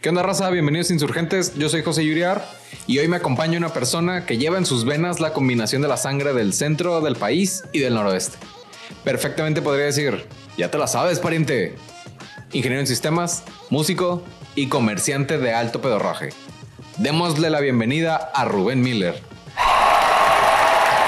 ¿Qué onda, raza? Bienvenidos Insurgentes. Yo soy José Yuriar y hoy me acompaña una persona que lleva en sus venas la combinación de la sangre del centro del país y del noroeste. Perfectamente podría decir, ya te la sabes, pariente. Ingeniero en sistemas, músico y comerciante de alto pedorraje. Démosle la bienvenida a Rubén Miller.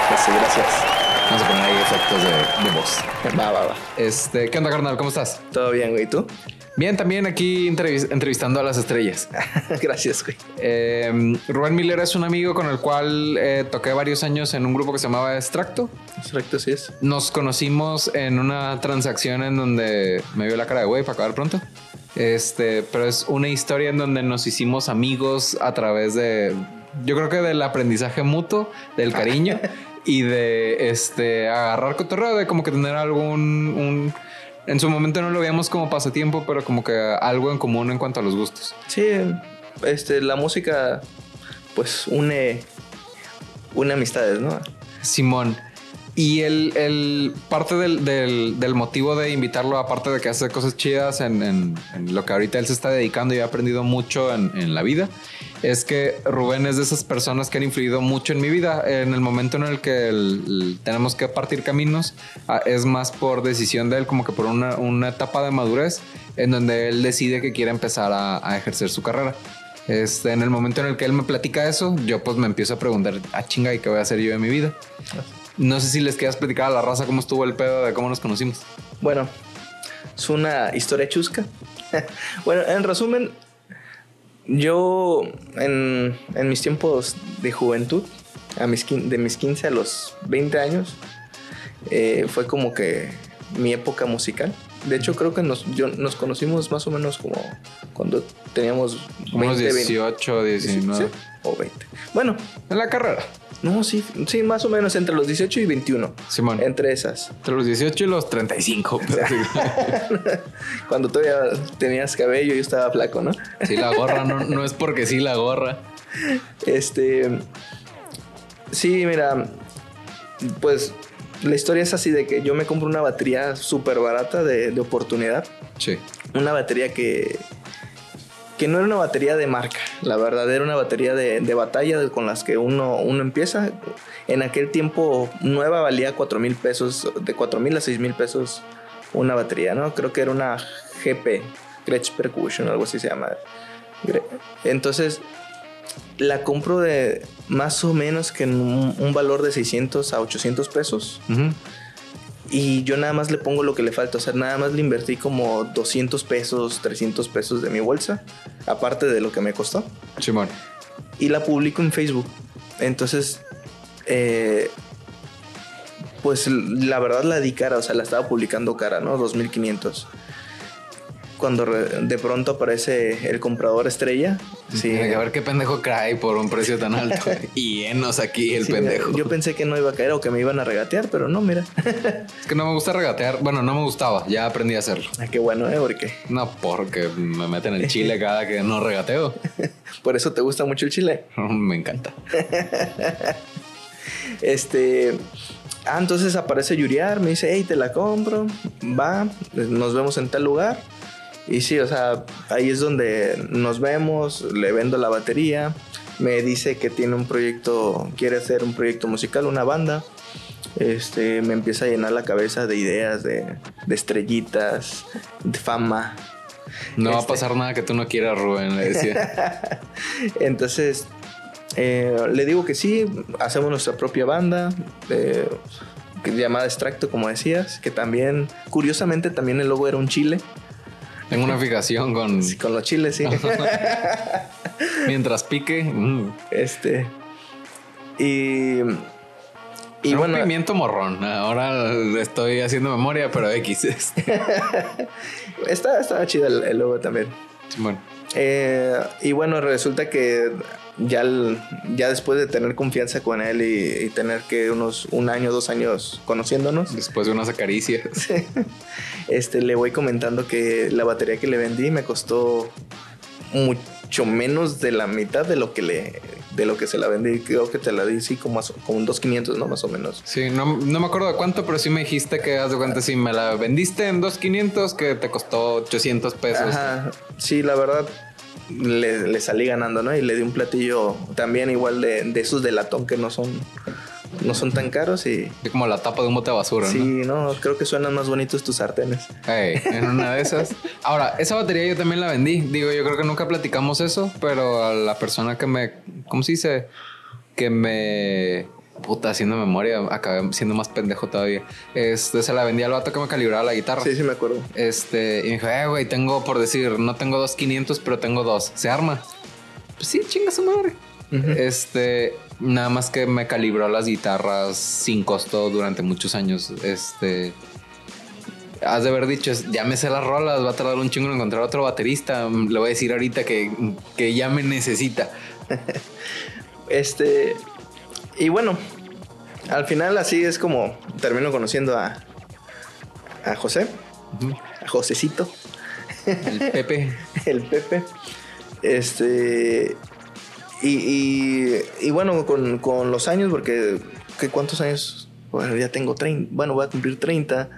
Gracias, gracias. Vamos a poner ahí efectos de, de voz. Va, va, va. Este, ¿qué onda, carnal? ¿Cómo estás? Todo bien, güey. ¿Y tú? Bien, también aquí entrevis- entrevistando a las estrellas. gracias, güey. Eh, Rubén Miller es un amigo con el cual eh, toqué varios años en un grupo que se llamaba Extracto. Correcto, sí es. Nos conocimos en una transacción en donde me vio la cara de güey para acabar pronto. Este, pero es una historia en donde nos hicimos amigos a través de, yo creo que del aprendizaje mutuo, del cariño y de este agarrar cotorreo, de como que tener algún un, en su momento no lo veíamos como pasatiempo, pero como que algo en común en cuanto a los gustos. Sí, este, la música, pues, une, une amistades, ¿no? Simón. Y el, el parte del, del- del motivo de invitarlo, aparte de que hace cosas chidas en, en- en lo que ahorita él se está dedicando y ha aprendido mucho en, en la vida, es que Rubén es de esas personas que han influido mucho en mi vida. En el momento en el que el- el- tenemos que partir caminos, ah, es más por decisión de él, como que por una, una etapa de madurez, en donde él decide que quiere empezar a, a ejercer su carrera. Este, en el momento en el que él me platica eso, yo pues me empiezo a preguntar, ah chinga, ¿y qué voy a hacer yo de mi vida? No sé si les quieras platicar a la raza cómo estuvo el pedo de cómo nos conocimos. Bueno, es una historia chusca. bueno, en resumen, yo en, en mis tiempos de juventud, a mis, de mis 15 a los 20 años, eh, fue como que mi época musical. De hecho, creo que nos, yo- nos conocimos más o menos como cuando teníamos unos 20, 18, 19. ¿sí? o 20. Bueno, En la carrera. No, sí, sí, más o menos entre los 18 y 21. Simón. Entre esas. Entre los 18 y los 35. Cuando todavía tenías cabello, yo estaba flaco, ¿no? sí, la gorra no, no es porque sí la gorra. Este. Sí, mira. Pues la historia es así de que yo me compro una batería súper barata de, de oportunidad. Sí. Una batería que. Que no era una batería de marca, la verdad, era una batería de, de batalla con las que uno, uno empieza. En aquel tiempo, nueva valía 4 mil pesos, de 4 mil a 6 mil pesos una batería, ¿no? Creo que era una GP, Gretsch Percussion, algo así se llama. Entonces, la compro de más o menos que en un, valor de 600 a 800 pesos. Y yo nada más le pongo lo que le falta. O sea, nada más le invertí como 200 pesos, 300 pesos de mi bolsa. Aparte de lo que me costó. Simón. Y la publico en Facebook. Entonces, eh, pues la verdad la di cara. O sea, la estaba publicando cara, ¿no? 2500. Cuando de pronto aparece el comprador estrella. Sí. A ver qué pendejo cae por un precio tan alto. y enos aquí el Sí, pendejo. Yo pensé que no iba a caer o que me iban a regatear, pero no, mira. Es que no me gusta regatear. Bueno, no me gustaba. Ya aprendí a hacerlo. Ah, qué bueno, ¿eh? Porque No, porque me meten el chile cada que no regateo. por eso te gusta mucho el chile. me encanta. Este. Ah, entonces aparece Yuriar, me dice, hey, te la compro, va, nos vemos en tal lugar. Y sí, o sea, ahí es donde nos vemos, le vendo la batería, me dice que tiene un proyecto, quiere hacer un proyecto musical, una banda. Este, me empieza a llenar la cabeza de ideas, de, de estrellitas, de fama. No va a Este. pasar nada que tú no quieras, Rubén, le decía. Entonces, eh, le digo que sí, hacemos nuestra propia banda, eh, llamada Extracto, como decías, que también, curiosamente, también el logo era un chile, Tengo una fijación con sí, con los chiles, sí. mientras pique. mm, este, y, y era bueno, un pimiento morrón. Ahora estoy haciendo memoria, pero X. está, estaba chido el, el logo también. bueno, Eh, y bueno, resulta que ya, el- ya después de tener confianza con él y, y tener que unos un año, dos años conociéndonos, después de unas acaricias. este, le voy comentando que la batería que le vendí me costó mucho menos de la mitad de lo que le de lo que se la vendí. Creo que te la di sí como, como un 2.500, ¿no? Más o menos. Sí, no, no me acuerdo de cuánto, pero sí me dijiste que haz de cuenta si me la vendiste en 2.500 que te costó 800 pesos. Ajá, sí, la verdad, le, le salí ganando, ¿no? Y le di un platillo también igual de, de esos de latón que no son no son tan caros y... Es como la tapa de un bote de basura, sí, ¿no? creo que suenan más bonitos tus sartenes. Hey, en una de esas. Ahora, esa batería yo también la vendí. Digo, yo creo que nunca platicamos eso, pero a la persona que me... ¿Cómo se dice? Que me... Puta, haciendo memoria, acabé siendo más pendejo todavía. Este, se la vendí al vato que me calibraba la guitarra. Sí, sí, me acuerdo. Este, y me dijo, eh, güey, tengo, por decir, no tengo dos 500, pero tengo dos. ¿Se arma? Pues sí, chinga su madre. Este, nada más que me calibró las guitarras sin costo durante muchos años. Este, has de haber dicho, ya me sé las rolas, va a tardar un chingo en encontrar otro baterista. Le voy a decir ahorita que, que ya me necesita. este, y bueno, al final así es como termino conociendo a, a José, a Josecito. El Pepe. El Pepe. Este, y, bueno, con, los años, porque ¿cuántos años? Bueno, ya tengo 30, bueno, voy a cumplir 30.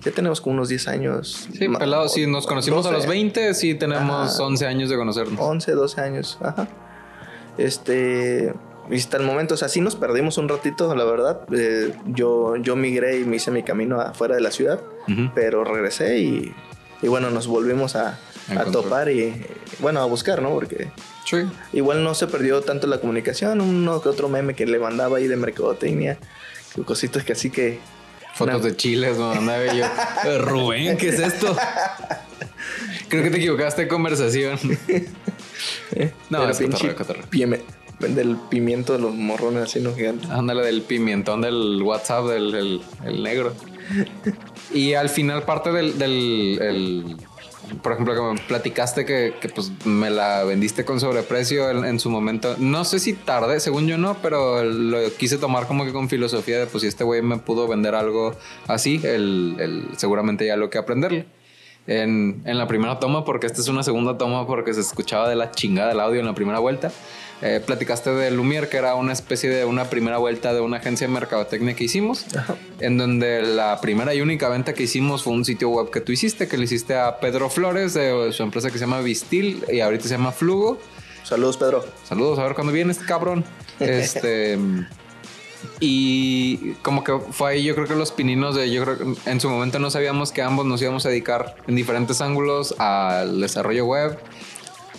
Ya tenemos como unos 10 años. Sí, pelado, si nos conocimos a los 20, sí tenemos 11 años de conocernos. 11, 12 años, ajá. Este, y hasta el momento, o sea, sí nos perdimos un ratito, la verdad. Eh, yo, yo migré y me hice mi camino afuera de la ciudad, pero regresé y, y, bueno, nos volvimos a, a topar y, bueno, a buscar, ¿no? Porque Igual no se perdió tanto la comunicación, uno que otro meme que le mandaba ahí de mercadotecnia, cositas que así que... Fotos de chiles, mandaba yo. Rubén, ¿qué es esto? Creo que te equivocaste de conversación. no, es pinche del pimiento de los morrones así, ¿no? Gigantes. Ándale, del pimentón del WhatsApp, del el, negro. y al final parte del, del por ejemplo, que me platicaste que, pues me la vendiste con sobreprecio en, su momento. No sé si tarde, según yo no, pero lo quise tomar como que con filosofía de pues si este güey me pudo vender algo así, el, seguramente ya lo que aprenderle. En, en la primera toma, porque esta es una segunda toma porque se escuchaba de la chingada el audio en la primera vuelta. Eh, platicaste de Lumière, que era una especie de una primera vuelta de una agencia de mercadotecnia que hicimos, en donde la primera y única venta que hicimos fue un sitio web que tú hiciste, que le hiciste a Pedro Flores de su empresa que se llama Vistil y ahorita se llama Flugo. Saludos, Pedro. Saludos, a ver cuándo viene este cabrón. Este. Y como que fue ahí, yo creo que los pininos de, yo creo que en su momento no sabíamos que ambos nos íbamos a dedicar en diferentes ángulos al desarrollo web.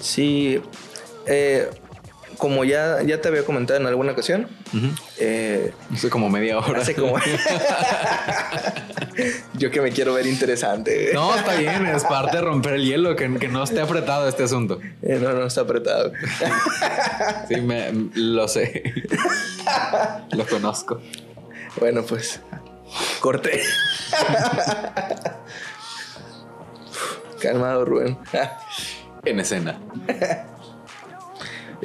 Sí, eh, como ya, ya te había comentado en alguna ocasión, eh, hace como media hora. Hace como. Yo que me quiero ver interesante. No, está bien, es parte de romper el hielo, que, que no esté apretado este asunto. Eh, no, no está apretado. sí, me, lo sé. lo conozco. Bueno, pues corté. Calmado, Rubén. en escena.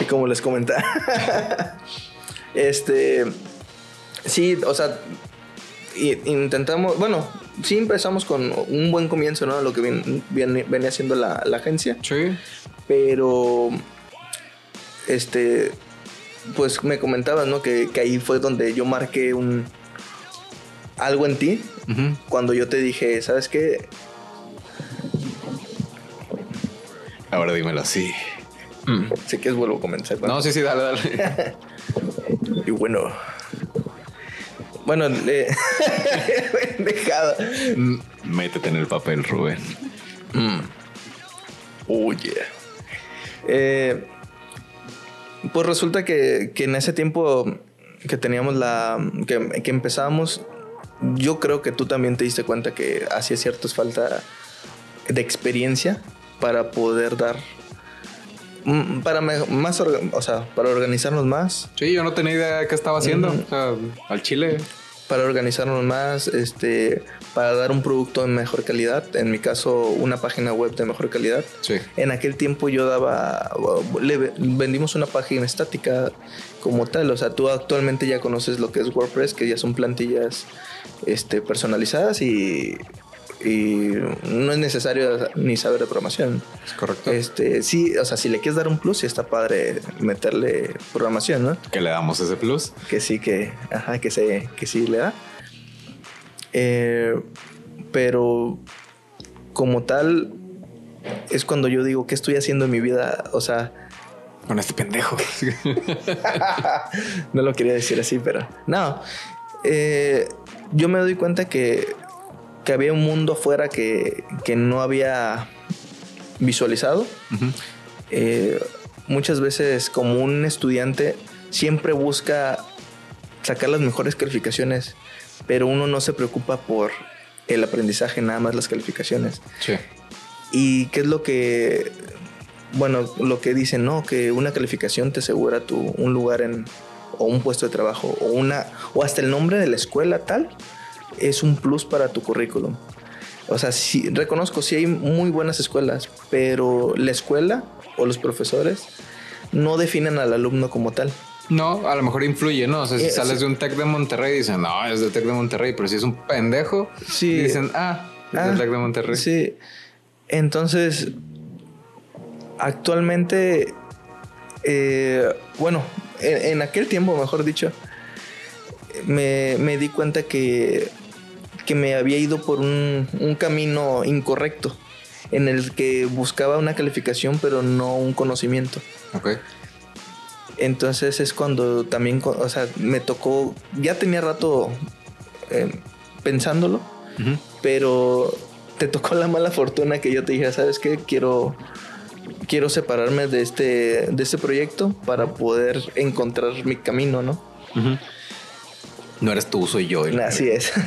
Y como les comentaba, este, sí, o sea, intentamos, bueno, sí empezamos con un buen comienzo, ¿no? Lo que venía haciendo la, agencia. Sí. Pero, este, pues me comentabas, ¿no? Que, ahí fue donde yo marqué un, algo en ti. Cuando yo te dije, ¿sabes qué? Ahora dímelo así. Mm. Si quieres vuelvo a comenzar. No, sí, sí, dale, dale. y bueno. Bueno, le... dejado. Mm, métete en el papel, Rubén. Mm. Oh, eh, pues resulta que, que, en ese tiempo que teníamos la. Que, que empezábamos, yo creo que tú también te diste cuenta que hacía ciertas falta de experiencia para poder dar para más, o sea, para organizarnos más. Sí, yo no tenía idea de qué estaba haciendo. O sea, al chile. Para organizarnos más, este, para dar un producto de mejor calidad. En mi caso, una página web de mejor calidad. Sí. En aquel tiempo yo daba, le vendimos una página estática como tal. O sea, tú actualmente ya conoces lo que es WordPress, que ya son plantillas este, personalizadas y y no es necesario ni saber de programación. Es correcto. Este, sí, o sea, si le quieres dar un plus, sí está padre meterle programación, ¿no? Que le damos ese plus. Que sí, que, ajá, que, se, que sí le da. Eh, pero como tal, es cuando yo digo, ¿qué estoy haciendo en mi vida? O sea... Con este pendejo. no lo quería decir así, pero... No. Eh, yo me doy cuenta que, que había un mundo afuera que, que no había visualizado. Eh, muchas veces como un estudiante siempre busca sacar las mejores calificaciones, pero uno no se preocupa por el aprendizaje, nada más las calificaciones. Sí. ¿Y qué es lo que, bueno, lo que dicen, no? Que una calificación te asegura tu, un lugar en, o un puesto de trabajo, o, una, o hasta el nombre de la escuela tal, es un plus para tu currículum. O sea, sí, reconozco, sí hay muy buenas escuelas, pero la escuela o los profesores no definen al alumno como tal. No, a lo mejor influye, ¿no? O sea, si Eh, sales sí. de un Tec de Monterrey, dicen, no, es de Tec de Monterrey, pero si es un pendejo, Sí. dicen, ah, es Ah, del Tec de Monterrey. Sí. Entonces, actualmente, eh, bueno, en, en aquel tiempo, mejor dicho, me, me di cuenta que, que me había ido por un, un camino incorrecto, en el que buscaba una calificación, pero no un conocimiento. Ok. Entonces es cuando también, o sea, me tocó, ya tenía rato eh, pensándolo, Ujú. pero te tocó la mala fortuna que yo te dije, ¿sabes qué? Quiero, quiero separarme de este, de este proyecto para poder encontrar mi camino, ¿no? No eres tú, soy yo. el- Así es.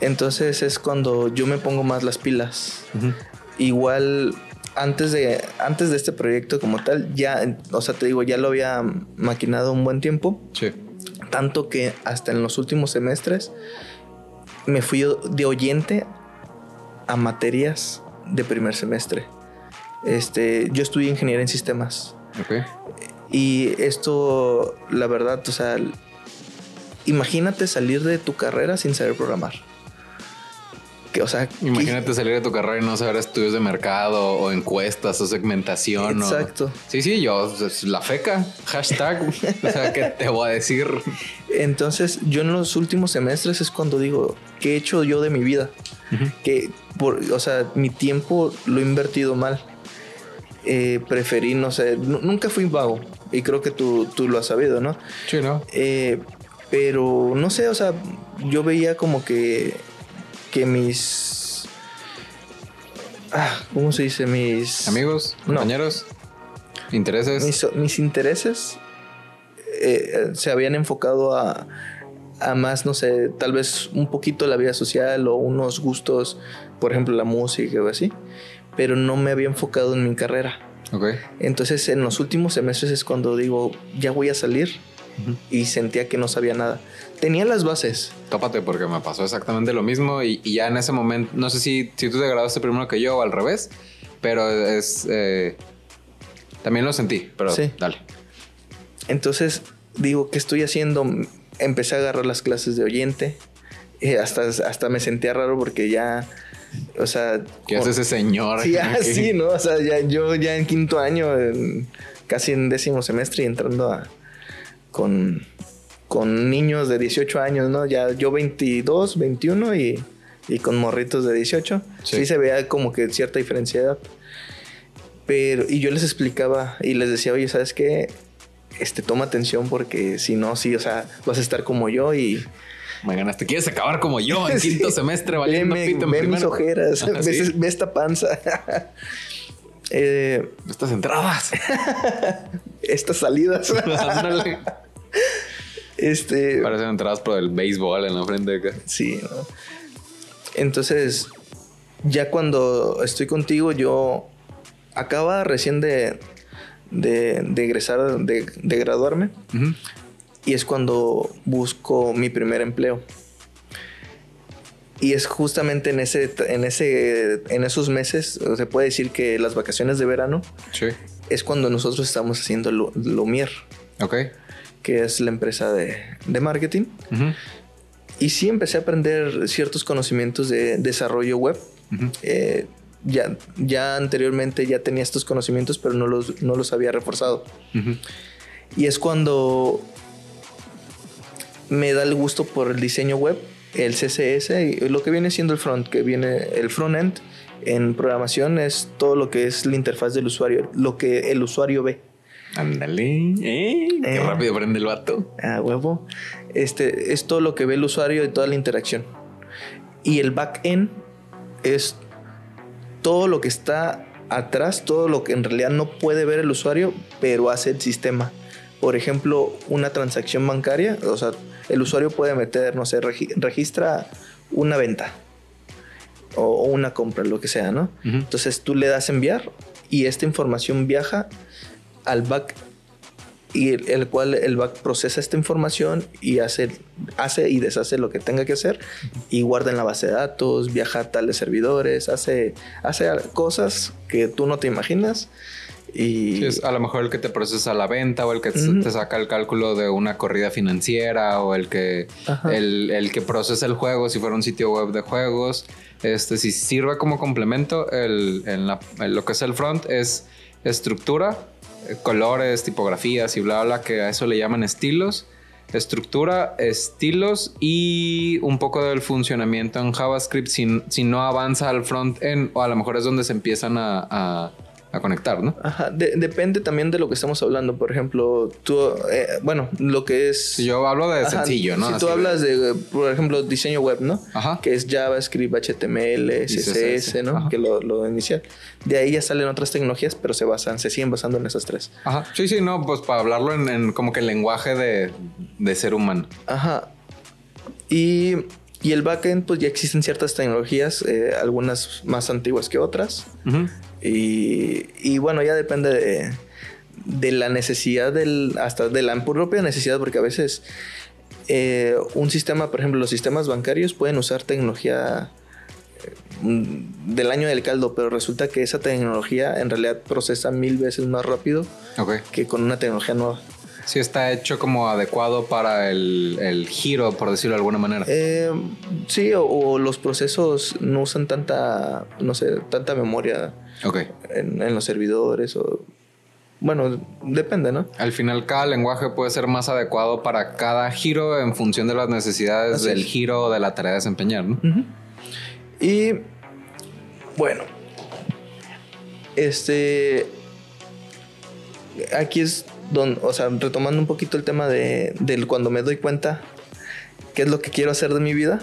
Entonces es cuando yo me pongo más las pilas. Igual antes de, antes de este proyecto como tal, ya, o sea, te digo, ya lo había maquinado un buen tiempo. Sí. Tanto que hasta en los últimos semestres me fui de oyente a materias de primer semestre. Este, yo estudié ingeniería en sistemas. Y esto, la verdad, o sea, imagínate salir de tu carrera sin saber programar. Que, o sea, Imagínate salir de tu carrera y no saber estudios de mercado o encuestas o segmentación. o- Exacto. Sí, sí, yo, es la feca, hashtag. o sea, ¿qué te voy a decir? Entonces, yo en los últimos semestres es cuando digo, ¿qué he hecho yo de mi vida? Que, por, o sea, mi tiempo lo he invertido mal. Eh, preferí, no sé, nu- nunca fui vago. Y creo que tú, tú lo has sabido, ¿no? Sí, ¿no? Eh, pero no sé, o sea, yo veía como que, que mis... Ah, ¿Cómo se dice? Mis... Amigos, No. compañeros, intereses. mis, mis intereses eh, se habían enfocado a, a más, no sé, tal vez un poquito la vida social o unos gustos, por ejemplo, la música o así, pero no me había enfocado en mi carrera. Ok. Entonces, en los últimos semestres es cuando digo, ya voy a salir Y sentía que no sabía nada. Tenía las bases, Tópate porque me pasó exactamente lo mismo y, y ya en ese momento, no sé si, si tú te graduaste primero que yo o al revés, pero es... eh, también lo sentí, pero Sí. dale. Entonces, digo, ¿qué estoy haciendo? Empecé a agarrar las clases de oyente. eh, hasta, hasta me sentía raro porque ya, o sea... ¿Qué hace ese señor? Sí, ah, sí, ¿no? O sea, ya, yo ya en quinto año, en- casi en décimo semestre y entrando a, con, con niños de 18 años, ¿no? Ya yo 22, 21 y, y con morritos de 18. Sí. Sí. se veía como que cierta diferencia de edad. Pero, y yo les explicaba y les decía, oye, ¿sabes qué? Este, toma atención porque si no, sí, o sea, vas a estar como yo y... Me ganaste. ¿Quieres acabar como yo en Sí. quinto semestre valiendo Veme- pito en ve mis ojeras, Ah, ve, sí. ve esta panza. Eh, Estas entradas. estas salidas. Este, Parecen entradas por el béisbol en la frente de acá. sí, ¿no? Entonces, ya cuando estoy contigo, yo acaba recién de, de, de egresar, de, de graduarme, y es cuando busco mi primer empleo. Y es justamente en ese, en ese, en esos meses, se puede decir que las vacaciones de verano Sí. es cuando nosotros estamos haciendo Lu- Lumier, Ok. que es la empresa de, de marketing. Y sí empecé a aprender ciertos conocimientos de desarrollo web. Eh, ya, ya anteriormente ya tenía estos conocimientos, pero no los, no los había reforzado. Y es cuando me da el gusto por el diseño web, el CSS y lo que viene siendo el front, que viene el front end En programación es todo lo que es la interfaz del usuario, lo que el usuario ve. Ándale. Eh, qué Eh. rápido prende el vato. Ah, huevo. Este es todo lo que ve el usuario y toda la interacción. Y el backend es todo lo que está atrás, todo lo que en realidad no puede ver el usuario, pero hace el sistema. Por ejemplo, una transacción bancaria, o sea, el usuario puede meter, no sé, regi- registra una venta o, o una compra, lo que sea, ¿no? Entonces tú le das enviar y esta información viaja al back y el, el cual el back procesa esta información y hace, hace y deshace lo que tenga que hacer y guarda en la base de datos, viaja a tales servidores, hace, hace cosas que tú no te imaginas y Sí, es a lo mejor el que te procesa la venta o el que te- saca el cálculo de una corrida financiera o el que el, el que procesa el juego si fuera un sitio web de juegos. Este, si sirve como complemento, el, en la- en lo que es el front es estructura, colores, tipografías y bla, bla, que a eso le llaman estilos. Estructura, estilos y un poco del funcionamiento en JavaScript si, si no avanza al front-end o a lo mejor es donde se empiezan a, a- a conectar, ¿no? Ajá, de- depende también de lo que estamos hablando. Por ejemplo, tú, eh, bueno, lo que es... Si yo hablo de Ajá, sencillo, ¿no? Si Así tú hablas de, por ejemplo, diseño web, ¿no? Ajá. Que es JavaScript, HTML, CSS, CSS, ¿no? ajá. Que lo, lo inicial. De ahí ya salen otras tecnologías, pero se basan, se siguen basando en esas tres. Ajá. Sí, sí, no, pues para hablarlo en, en como que el lenguaje de, de ser humano. Ajá. Y, y el backend, pues ya existen ciertas tecnologías, eh, algunas más antiguas que otras. Y, y bueno, ya depende de, de la necesidad del, hasta de la propia necesidad, porque a veces eh, un sistema, por ejemplo, los sistemas bancarios pueden usar tecnología mm, del año del caldo, pero resulta que esa tecnología en realidad procesa mil veces más rápido que con una tecnología nueva. Sí está hecho como adecuado para el, el giro, por decirlo de alguna manera. Eh, sí, o, o los procesos no usan tanta, no sé, tanta memoria en, en los servidores o... Bueno, depende, ¿no? Al final cada lenguaje puede ser más adecuado para cada giro en función de las necesidades Así del es. giro o de la tarea a desempeñar, ¿no? Y bueno, este aquí es donde, o sea, retomando un poquito el tema de del cuando me doy cuenta qué es lo que quiero hacer de mi vida,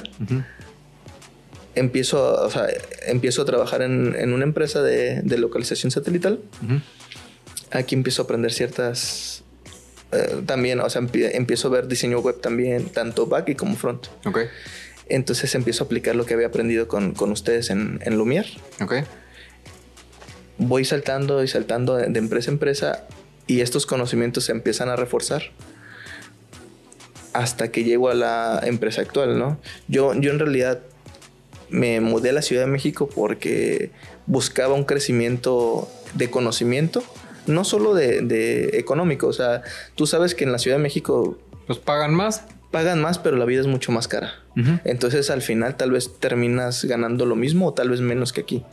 empiezo, a- o sea, empiezo a trabajar en, en una empresa de, de localización satelital. Aquí empiezo a aprender ciertas eh, también, o sea, empie- empiezo a ver diseño web también, tanto back y como front. Ok. Entonces empiezo a aplicar lo que había aprendido con, con ustedes en, en Lumière. Ok. Voy saltando y saltando de empresa a empresa y estos conocimientos se empiezan a reforzar hasta que llego a la empresa actual, ¿no? Yo, yo en realidad me mudé a la Ciudad de México porque buscaba un crecimiento de conocimiento, no solo de, de económico, o sea, tú sabes que en la Ciudad de México ¿Los pagan más? pagan más, pero la vida es mucho más cara. Entonces al final tal vez terminas ganando lo mismo o tal vez menos que aquí.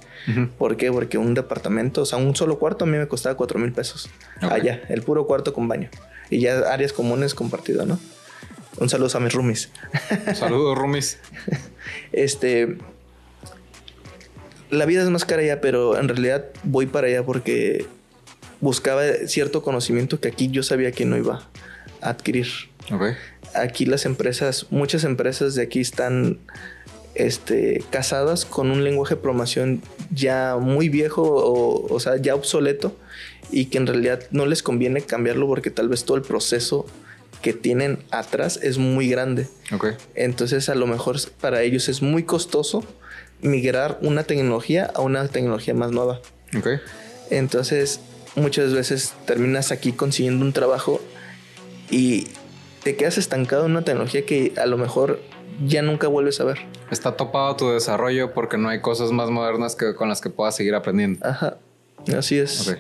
¿Por qué? Porque un departamento, o sea, un solo cuarto a mí me costaba 4 mil pesos. Allá, el puro cuarto con baño. Y ya áreas comunes compartido, ¿no? Un saludo a mis roomies. Saludos, Rumis. Este. La vida es más cara allá, pero en realidad voy para allá porque buscaba cierto conocimiento que aquí yo sabía que no iba a adquirir. Ok. Aquí las empresas, muchas empresas de aquí están este, casadas con un lenguaje de programación ya muy viejo o, o sea, ya obsoleto y que en realidad no les conviene cambiarlo porque tal vez todo el proceso que tienen atrás es muy grande. Ok. Entonces a lo mejor para ellos es muy costoso migrar una tecnología a una tecnología más nueva. Entonces muchas veces terminas aquí consiguiendo un trabajo y te quedas estancado en una tecnología que a lo mejor ya nunca vuelves a ver. Está topado tu desarrollo porque no hay cosas más modernas que con las que puedas seguir aprendiendo. Ajá, así es. Ok.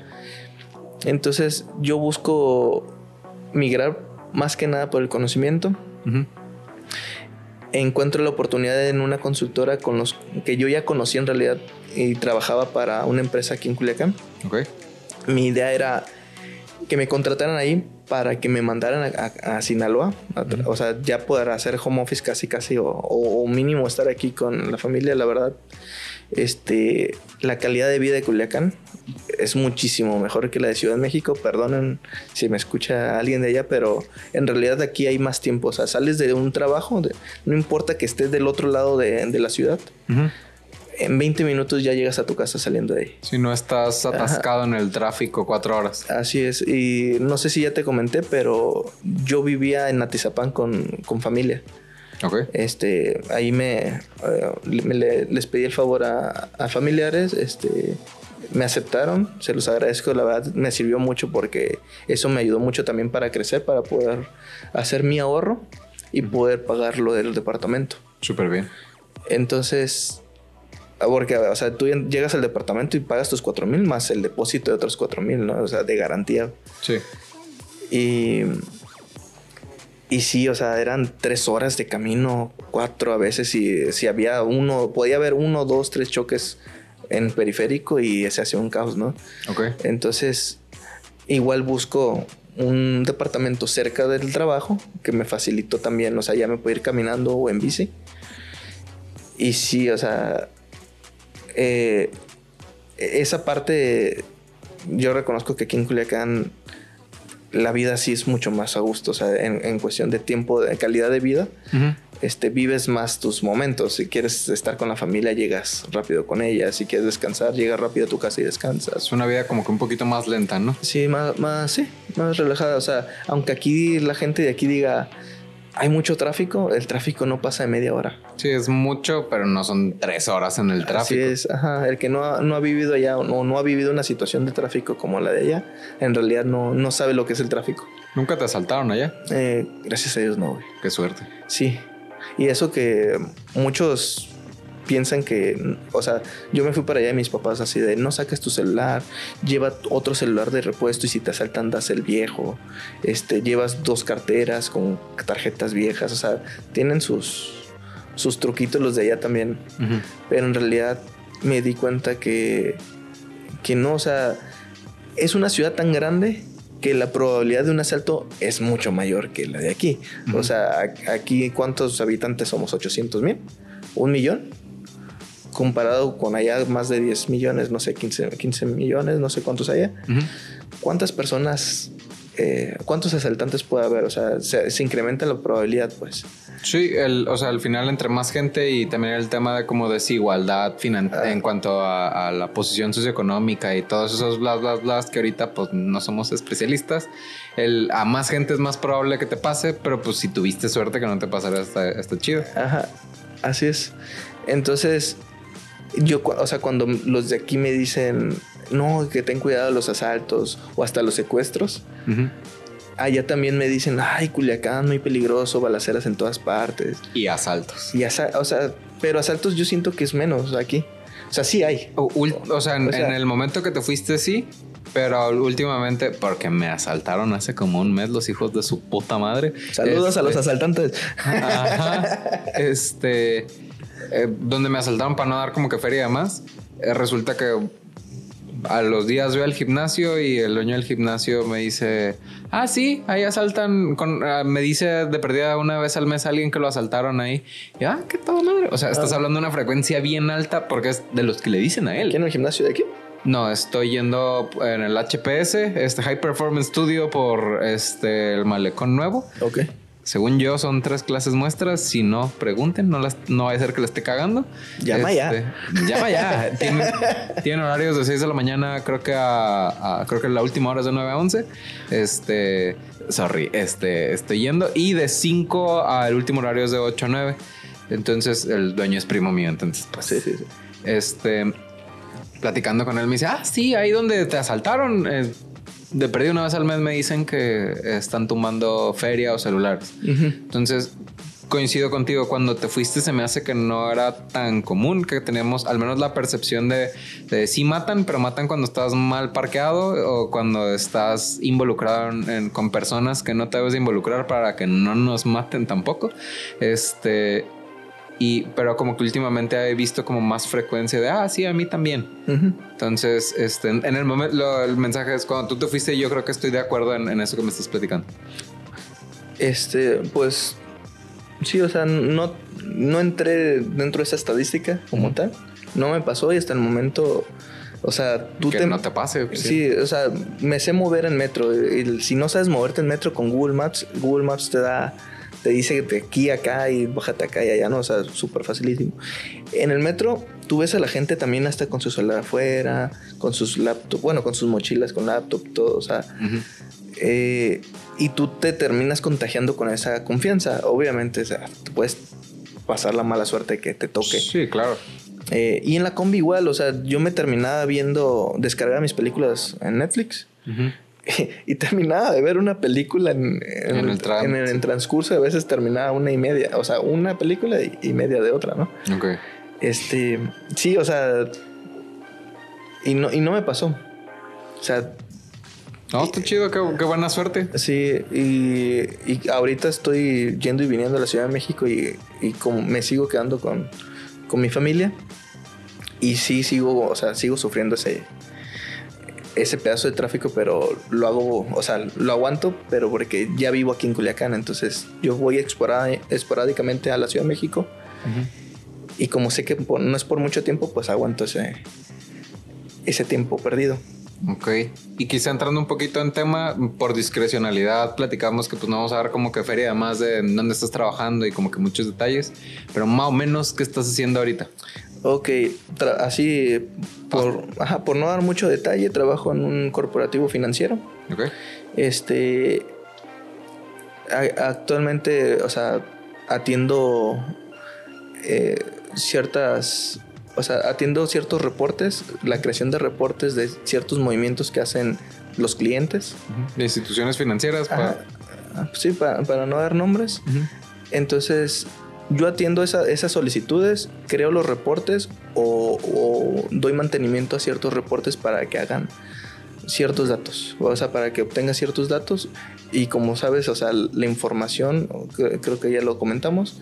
Entonces yo busco migrar más que nada por el conocimiento. Encuentro la oportunidad en una consultora con los que yo ya conocí en realidad y trabajaba para una empresa aquí en Culiacán. Mi idea era que me contrataran ahí para que me mandaran a, Sinaloa, o sea, ya poder hacer home office casi casi o, o, mínimo estar aquí con la familia, la verdad, este, la calidad de vida de Culiacán es muchísimo mejor que la de Ciudad de México. Perdonen si me escucha alguien de allá, pero en realidad aquí hay más tiempo. O sea, sales de un trabajo, no importa que estés del otro lado de, la ciudad. En 20 minutos ya llegas a tu casa saliendo de ahí. Si no estás atascado en el tráfico cuatro horas. Así es. Y no sé si ya te comenté, pero yo vivía en Atizapán con, con familia. Okay. Este, ahí me, eh, les pedí el favor a, a, familiares, este, me aceptaron, se los agradezco, la verdad me sirvió mucho porque eso me ayudó mucho también para crecer, para poder hacer mi ahorro y poder pagar lo del departamento. Súper bien. Entonces, porque, o sea, tú llegas al departamento y pagas tus cuatro mil más el depósito de otros cuatro mil, ¿no? O sea, de garantía. Sí. Y, y sí, o sea, eran tres horas de camino, cuatro a veces, y si había uno, podía haber uno, dos, tres choques en periférico y se hacía un caos, ¿no? Ok. Entonces, igual busco un departamento cerca del trabajo que me facilitó también, o sea, ya me puedo ir caminando o en bici. Y sí, o sea, eh, esa parte, yo reconozco que aquí en Culiacán la vida sí es mucho más a gusto, o sea, en, cuestión de tiempo, de calidad de vida, este, vives más tus momentos. Si quieres estar con la familia, llegas rápido con ella. Si quieres descansar, llegas rápido a tu casa y descansas. Es una vida como que un poquito más lenta, ¿no? Sí, más, más, sí, más relajada. O sea, aunque aquí la gente de aquí diga, hay mucho tráfico, el tráfico no pasa de media hora. Sí, es mucho, pero no son tres horas en el tráfico. Así es, ajá. El que no ha, no ha vivido allá o no, no, ha vivido una situación de tráfico como la de allá, en realidad no, no sabe lo que es el tráfico. ¿Nunca te asaltaron allá? Eh, gracias a Dios no, güey. Qué suerte. Sí. Y eso que muchos piensan que, o sea, yo me fui para allá y mis papás así de, no saques tu celular, lleva otro celular de repuesto y si te asaltan das el viejo, este, llevas dos carteras con tarjetas viejas, o sea, tienen sus, sus truquitos los de allá también, pero en realidad me di cuenta que, que no, o sea, es una ciudad tan grande que la probabilidad de un asalto es mucho mayor que la de aquí. O sea, aquí cuántos habitantes somos, 800 mil, un millón comparado con allá más de 10 millones, no sé, 15, 15 millones, no sé cuántos haya. ¿Cuántas personas, eh, cuántos asaltantes puede haber? O sea, se, incrementa la probabilidad, pues. Sí, el, o sea, al final entre más gente y también el tema de como desigualdad ah. en cuanto a, la posición socioeconómica y todos esos bla, bla, bla, que ahorita pues no somos especialistas. El, a más gente es más probable que te pase, pero pues si tuviste suerte que no te pasara, está, está chido. Ajá, así es. Entonces, yo, o sea, cuando los de aquí me dicen, no, que ten cuidado de los asaltos o hasta los secuestros, allá también me dicen, ay, Culiacán, muy peligroso, balaceras en todas partes. Y asaltos. Y o sea, pero asaltos yo siento que es menos aquí. O sea, sí hay. O, sea, en, el momento que te fuiste, sí. Pero últimamente, porque me asaltaron hace como un mes los hijos de su puta madre. Saludos a los este, asaltantes. Ajá. Este. Eh, donde me asaltaron para no dar como que feria y demás. Eh, resulta que a los días voy al gimnasio y el dueño del gimnasio me dice, ah, sí, ahí asaltan, con, ah, me dice de perdida una vez al mes alguien que lo asaltaron ahí. Y, ah, qué todo madre. O sea, estás ah. hablando de una frecuencia bien alta porque es de los que le dicen a él. ¿Quién en el gimnasio de aquí? No, estoy yendo en el HPS, este High Performance Studio por este el malecón nuevo. Ok. Según yo, son tres clases muestras. Si no, pregunten. No, las, no va a ser que le esté cagando. Llama ya. Este, llama ya. Tienen, horarios de 6 de la mañana. Creo que a, creo que la última hora es de 9 a 11. Este, sorry, este, estoy yendo. Y de 5 al último horario es de 8 a 9. Entonces, el dueño es primo mío. Entonces, pues, sí, sí, sí. Este, platicando con él, me dice, ah, sí, ahí donde te asaltaron. Eh, de perdido una vez al mes me dicen que están tumbando feria o celulares. Entonces, coincido contigo, cuando te fuiste se me hace que no era tan común, que teníamos al menos la percepción de, de sí matan, pero matan cuando estás mal parqueado o cuando estás involucrado con personas que no te debes de involucrar para que no nos maten tampoco. Este, Y, pero como que últimamente he visto como más frecuencia de, ah, sí, a mí también. Entonces, este, en el momento, el mensaje es cuando tú te fuiste, yo creo que estoy de acuerdo en, eso que me estás platicando. Este, pues, sí, o sea, no, no entré dentro de esa estadística como tal. No me pasó y hasta el momento o sea, tú que no te pase. Sí. o sea, me sé mover en metro. Y si no sabes moverte en metro con Google Maps, Google Maps te da, te dice de aquí a acá y bájate acá y allá, ¿no? O sea, súper facilísimo. En el metro, tú ves a la gente también hasta con su celular afuera, con sus laptops, bueno, con sus mochilas, con laptop, todo, o sea. Eh, y tú te terminas contagiando con esa confianza. Obviamente, o sea, puedes pasar la mala suerte que te toque. Sí, claro. Eh, y en la combi igual, o sea, yo me terminaba viendo, descargar mis películas en Netflix. y terminaba de ver una película en, el, transcurso, a veces terminaba una y media, o sea, una película y, media de otra, ¿no? Ok. Este, sí, o sea, y no, y no me pasó. O sea... No, está chido, qué, buena suerte. Sí, y, y, ahorita estoy yendo y viniendo a la Ciudad de México y, y como me sigo quedando con, con mi familia. Y sí sigo, o sea, sigo sufriendo ese, ese pedazo de tráfico, pero lo hago, o sea, lo aguanto, pero porque ya vivo aquí en Culiacán, entonces yo voy esporádicamente a la Ciudad de México. Y como sé que no es por mucho tiempo, pues aguanto ese, ese tiempo perdido. Ok. Y quizá entrando un poquito en tema, por discrecionalidad, platicamos que pues no vamos a dar como que feria además de dónde estás trabajando y como que muchos detalles, pero más o menos, ¿qué estás haciendo ahorita? Ok, así, por, ajá, por no dar mucho detalle, trabajo en un corporativo financiero. Ok. Este, actualmente, o sea, atiendo eh, ciertas o sea, atiendo ciertos reportes, la creación de reportes de ciertos movimientos que hacen los clientes. De instituciones financieras. Para... Sí, para, no dar nombres. Entonces, yo atiendo esas solicitudes, creo los reportes o, doy mantenimiento a ciertos reportes para que hagan ciertos datos, o sea, para que obtenga ciertos datos. Y como sabes, o sea, la información, creo que ya lo comentamos,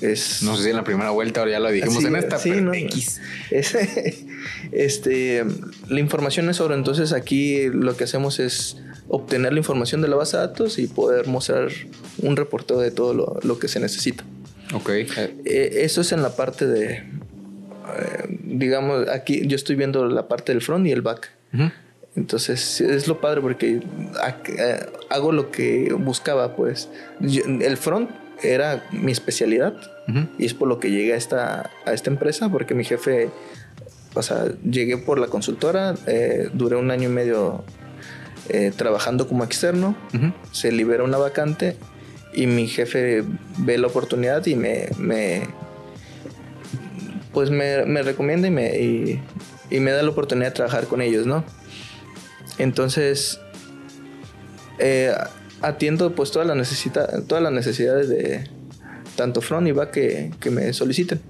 es... No sé si en la primera vuelta ahora ya lo dijimos en esta, pero X. este, la información es sobre, entonces aquí lo que hacemos es obtener la información de la base de datos y poder mostrar un reporteo de todo lo, que se necesita. Ok. Eh, eso es en la parte de, eh, digamos, aquí yo estoy viendo la parte del front y el back. Entonces es lo padre porque eh, hago lo que buscaba, pues. el front era mi especialidad y es por lo que llegué a esta, a esta empresa porque mi jefe, o sea, llegué por la consultora, eh, duré un año y medio eh, trabajando como externo, se libera una vacante y mi jefe ve la oportunidad y me, me pues me, me, recomienda y me, y me da la oportunidad de trabajar con ellos, ¿no? Entonces, eh, atiendo pues todas las, necesita, todas las necesidades de tanto front y back que, que me soliciten.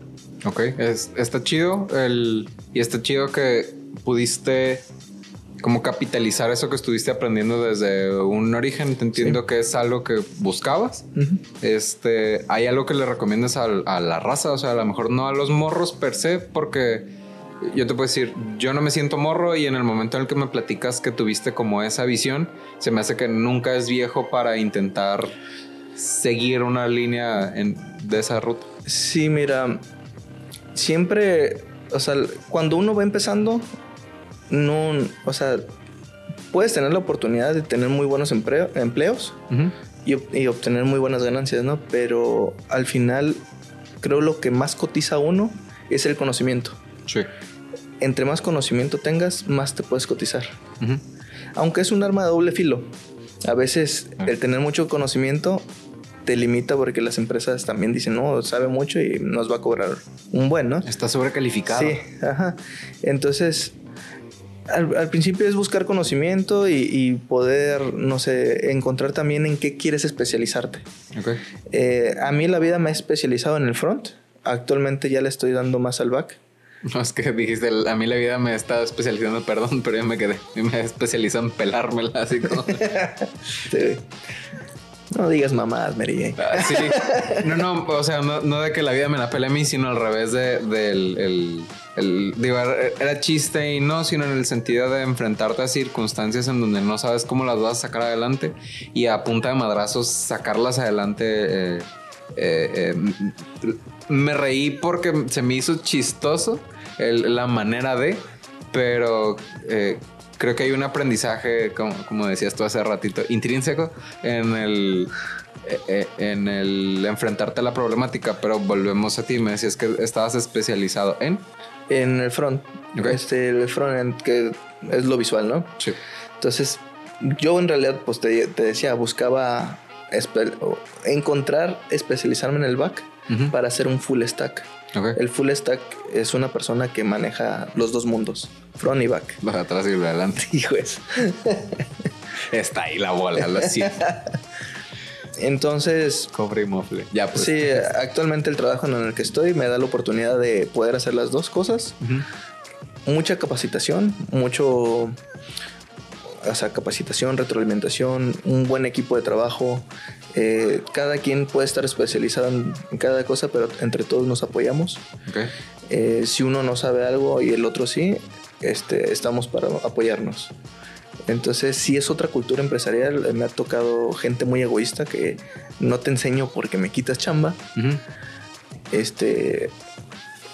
Ok, está chido el, y está chido que pudiste como capitalizar eso que estuviste aprendiendo desde un origen. Te entiendo que es algo que buscabas. Este, ¿hay algo que le recomiendas a, a, la raza? O sea, a lo mejor no a los morros per se, porque yo te puedo decir, yo no me siento morro y en el momento en el que me platicas que tuviste como esa visión, se me hace que nunca es viejo para intentar seguir una línea de esa ruta. Sí, mira, siempre, o sea, cuando uno va empezando, no, o sea, puedes tener la oportunidad de tener muy buenos empleos y, y, obtener muy buenas ganancias, ¿no? Pero al final, creo lo que más cotiza uno es el conocimiento. Sí entre más conocimiento tengas, más te puedes cotizar. Aunque es un arma de doble filo. A veces ah. el tener mucho conocimiento te limita porque las empresas también dicen, no, sabe mucho y nos va a cobrar un buen, ¿no? Está sobrecalificado. Sí, ajá. Entonces, al, principio es buscar conocimiento y, poder, no sé, encontrar también en qué quieres especializarte. Okay. Eh, a mí la vida me ha especializado en el front. Actualmente ya le estoy dando más al back. No, es que dijiste, a mí la vida me está especializando, perdón, pero yo me quedé. Y me he especializado en pelármela, así como. sí. No digas mamás, Mary ah, sí. No, no, o sea, no, de que la vida me la pele a mí, sino al revés de, del... el, el, digo, era chiste y no, sino en el sentido de enfrentarte a circunstancias en donde no sabes cómo las vas a sacar adelante y a punta de madrazos sacarlas adelante. Eh, eh, eh, me reí porque se me hizo chistoso la manera de, pero creo que hay un aprendizaje, como, decías tú hace ratito, intrínseco en el, en el enfrentarte a la problemática, pero volvemos a ti, me decías que estabas especializado en... En el front. Este, el front que es lo visual, ¿no? Sí. Entonces, yo en realidad, pues te, decía, buscaba encontrar, especializarme en el back para hacer un full stack. El full stack es una persona que maneja los dos mundos, front y back. Para atrás y adelante. Hijo es. Está ahí la bola, lo siento. Entonces. Cobre y mofle. Ya, pues. Sí, actualmente el trabajo en el que estoy me da la oportunidad de poder hacer las dos cosas. Mucha capacitación, mucho. O sea, capacitación, retroalimentación, un buen equipo de trabajo, eh, cada quien puede estar especializado en, cada cosa, pero entre todos nos apoyamos. Eh, si uno no sabe algo y el otro sí, este, estamos para apoyarnos. Entonces, si es otra cultura empresarial, me ha tocado gente muy egoísta que no te enseño porque me quitas chamba. Este,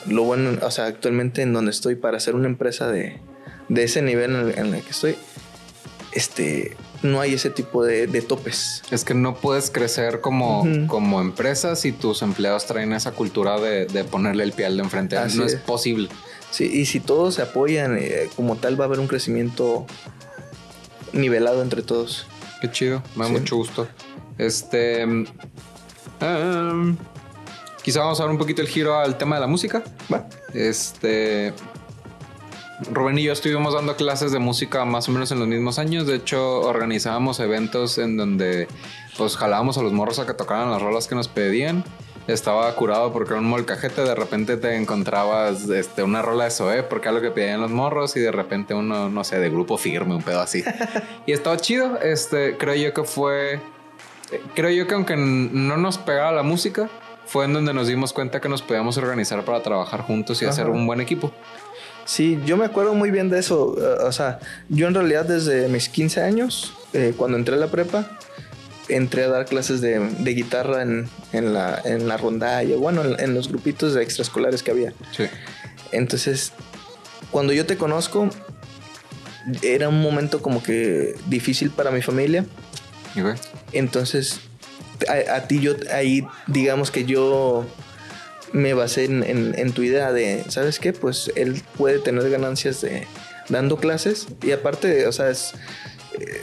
lo bueno, o sea, actualmente en donde estoy para hacer una empresa de, de ese nivel en el, en el que estoy, este, no hay ese tipo de, topes. Es que no puedes crecer como, como empresa si tus empleados traen esa cultura de, ponerle el pie al de enfrente. no es. posible. Sí, y si todos se apoyan, eh, como tal, va a haber un crecimiento nivelado entre todos. Qué chido, me da mucho gusto. Este. Um, quizá vamos a dar un poquito el giro al tema de la música. Va. Este. Rubén y yo estuvimos dando clases de música más o menos en los mismos años. De hecho, organizábamos eventos en donde pues jalábamos a los morros a que tocaran las rolas que nos pedían. Estaba curado porque era un molcajete. De repente te encontrabas este, una rola de Zoé porque era lo que pedían los morros. Y de repente uno, no sé, de grupo firme, un pedo así. y estaba chido. Este, creo yo que fue. Creo yo que aunque no nos pegaba la música, fue en donde nos dimos cuenta que nos podíamos organizar para trabajar juntos y hacer un buen equipo. Sí, yo me acuerdo muy bien de eso. Eh, o sea, yo en realidad desde mis 15 años, eh, cuando entré a la prepa, entré a dar clases de, guitarra en, la, en la rondalla, bueno, en, los grupitos de extraescolares que había. Sí. Entonces, cuando yo te conozco, era un momento como que difícil para mi familia. Entonces, a, a, ti yo ahí, digamos que yo me basé en, tu idea de, ¿sabes qué? Pues él puede tener ganancias de dando clases y aparte, o sea, es,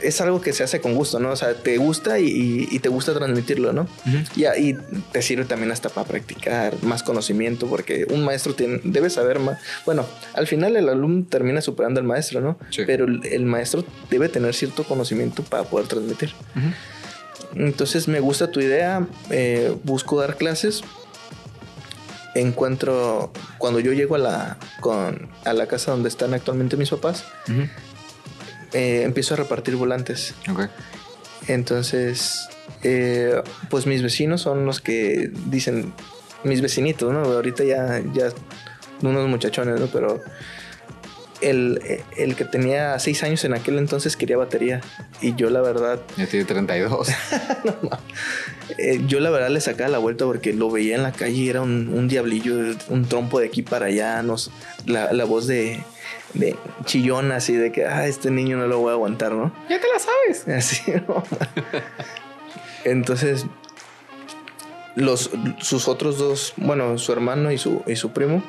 es algo que se hace con gusto, ¿no? O sea, te gusta y, te gusta transmitirlo, ¿no? y, y, te sirve también hasta para practicar más conocimiento, porque un maestro tiene, debe saber más. Bueno, al final el alumno termina superando al maestro, ¿no? Pero el, maestro debe tener cierto conocimiento para poder transmitir. Entonces me gusta tu idea, eh, busco dar clases, encuentro, cuando yo llego a la, con, a la casa donde están actualmente mis papás, eh, empiezo a repartir volantes. Entonces, eh, pues mis vecinos son los que dicen, mis vecinitos, ¿no? Ahorita ya, ya unos muchachones, ¿no? Pero el, el, que tenía seis años en aquel entonces quería batería. Y yo la verdad... Ya tiene 32. Eh, yo la verdad le sacaba la vuelta porque lo veía en la calle y era un, un diablillo, un trompo de aquí para allá. Nos, la, la voz de, de chillón así de que, ah, este niño no lo voy a aguantar, ¿no? Ya te la sabes. Así, ¿no? Entonces, los, sus otros dos, bueno, su hermano y su, y su primo,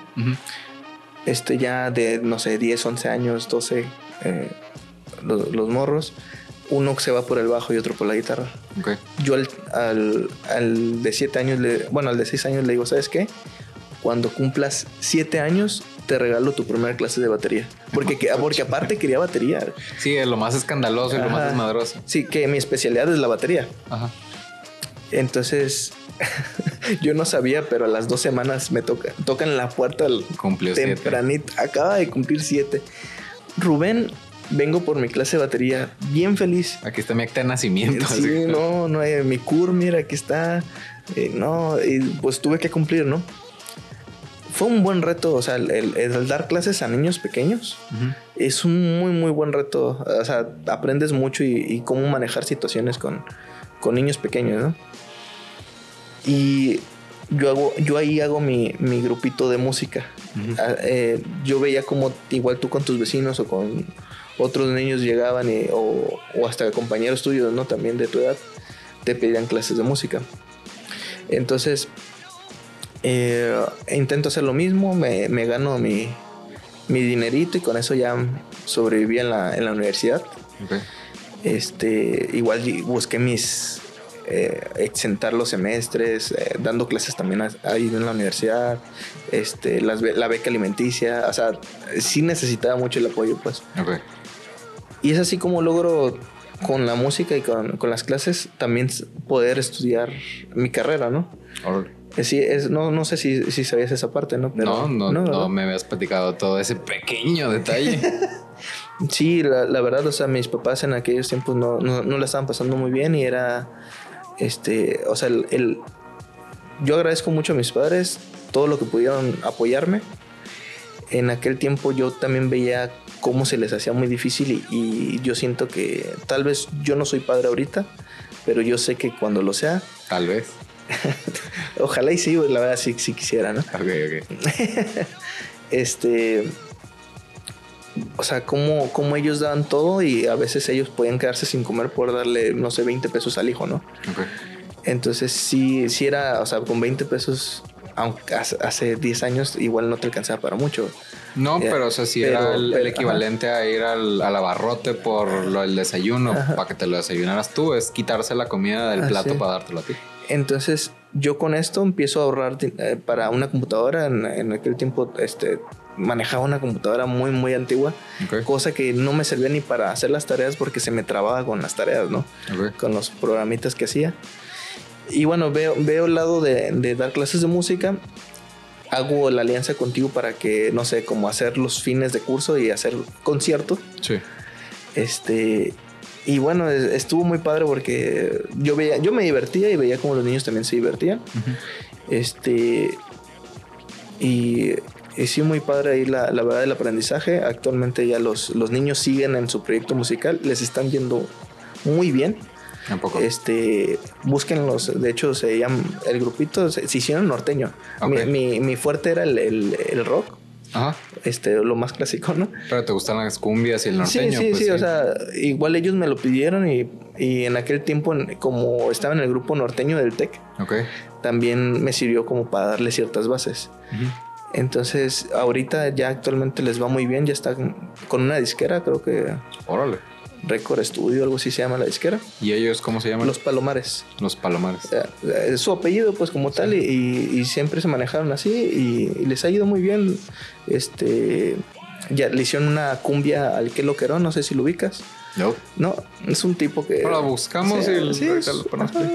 este ya de, no sé, 10, 11 años, 12, eh, los, morros, uno se va por el bajo y otro por la guitarra. Yo al, al, de 7 años, le, bueno, al de 6 años le digo, ¿sabes qué? Cuando cumplas 7 años, te regalo tu primera clase de batería. Porque, porque aparte quería batería. Sí, es lo más escandaloso y lo más desmadroso. Sí, que mi especialidad es la batería. Ajá. Entonces, yo no sabía, pero a las dos semanas me toca, tocan la puerta Cumplió tempranito. Acaba de cumplir siete. Rubén, vengo por mi clase de batería bien feliz. Aquí está mi acta de nacimiento. Sí, no, no, hay mi cur, mira, aquí está. Eh, no, y pues tuve que cumplir, ¿no? Fue un buen reto, o sea, el, dar clases a niños pequeños es un muy, muy buen reto. O sea, aprendes mucho y, cómo manejar situaciones con, con niños pequeños, ¿no? Y yo hago, yo ahí hago mi, mi grupito de música. Ah, eh, yo veía como igual tú con tus vecinos o con otros niños llegaban o, o, hasta compañeros tuyos, ¿no? También de tu edad, te pedían clases de música. Entonces, eh, intento hacer lo mismo, me, me gano mi, mi, dinerito y con eso ya sobreviví en la, en la universidad. Este, igual busqué mis, eh, exentar los semestres, eh, dando clases también ahí en la universidad, este, la beca alimenticia, o sea, sí necesitaba mucho el apoyo, pues. Y es así como logro con la música y con, las clases también poder estudiar mi carrera, ¿no? Sí, es, no, no sé si, si, sabías esa parte, ¿no? no, no, no, me habías platicado todo ese pequeño detalle. sí, la, verdad, o sea, mis papás en aquellos tiempos no, no, no la estaban pasando muy bien y era este, o sea, el, yo agradezco mucho a mis padres todo lo que pudieron apoyarme. En aquel tiempo yo también veía cómo se les hacía muy difícil y, yo siento que tal vez yo no soy padre ahorita, pero yo sé que cuando lo sea... Tal vez. Ojalá y sí, la verdad sí, sí quisiera, ¿no? Ok, ok. este... O sea, cómo, cómo ellos daban todo y a veces ellos podían quedarse sin comer por darle, no sé, 20 pesos al hijo, ¿no? Entonces sí, sí era, o sea, con 20 pesos, aunque hace 10 años igual no te alcanzaba para mucho. No, pero o sea, si era el, equivalente a ir al, abarrote por lo, el desayuno, para que te lo desayunaras tú, es quitarse la comida del plato para dártelo a ti. Entonces, yo con esto empiezo a ahorrar eh, para una computadora. En, en, aquel tiempo, este, manejaba una computadora muy, muy antigua, cosa que no me servía ni para hacer las tareas porque se me trababa con las tareas, ¿no? Con los programitas que hacía. Y bueno, veo, veo el lado de, de, dar clases de música. Hago la alianza contigo para que, no sé, como hacer los fines de curso y hacer conciertos. Sí. Este. Y bueno, estuvo muy padre porque yo veía, yo me divertía y veía como los niños también se divertían. Este. Y y sí, muy padre ahí la, la verdad del aprendizaje. Actualmente ya los, los niños siguen en su proyecto musical, les están yendo muy bien. Tampoco. Este, búsquenlos, de hecho se llaman, el grupito se, hicieron norteño. Mi, mi, fuerte era el, el, rock. Ajá. Este, lo más clásico, ¿no? Pero te gustan las cumbias y el norteño. Sí, sí, pues sí, o sea, igual ellos me lo pidieron y, y, en aquel tiempo, como estaba en el grupo norteño del TEC, okay. también me sirvió como para darle ciertas bases. Entonces, ahorita ya actualmente les va muy bien, ya están con una disquera, creo que. Órale. Record Studio, algo así se llama la disquera. ¿Y ellos cómo se llaman? Los Palomares. Los Palomares. Eh, es su apellido, pues, como tal, y, siempre se manejaron así, y, les ha ido muy bien. Este. Ya le hicieron una cumbia al que loquerón, no sé si lo ubicas. No. No, es un tipo que. Ahora buscamos y sí, es,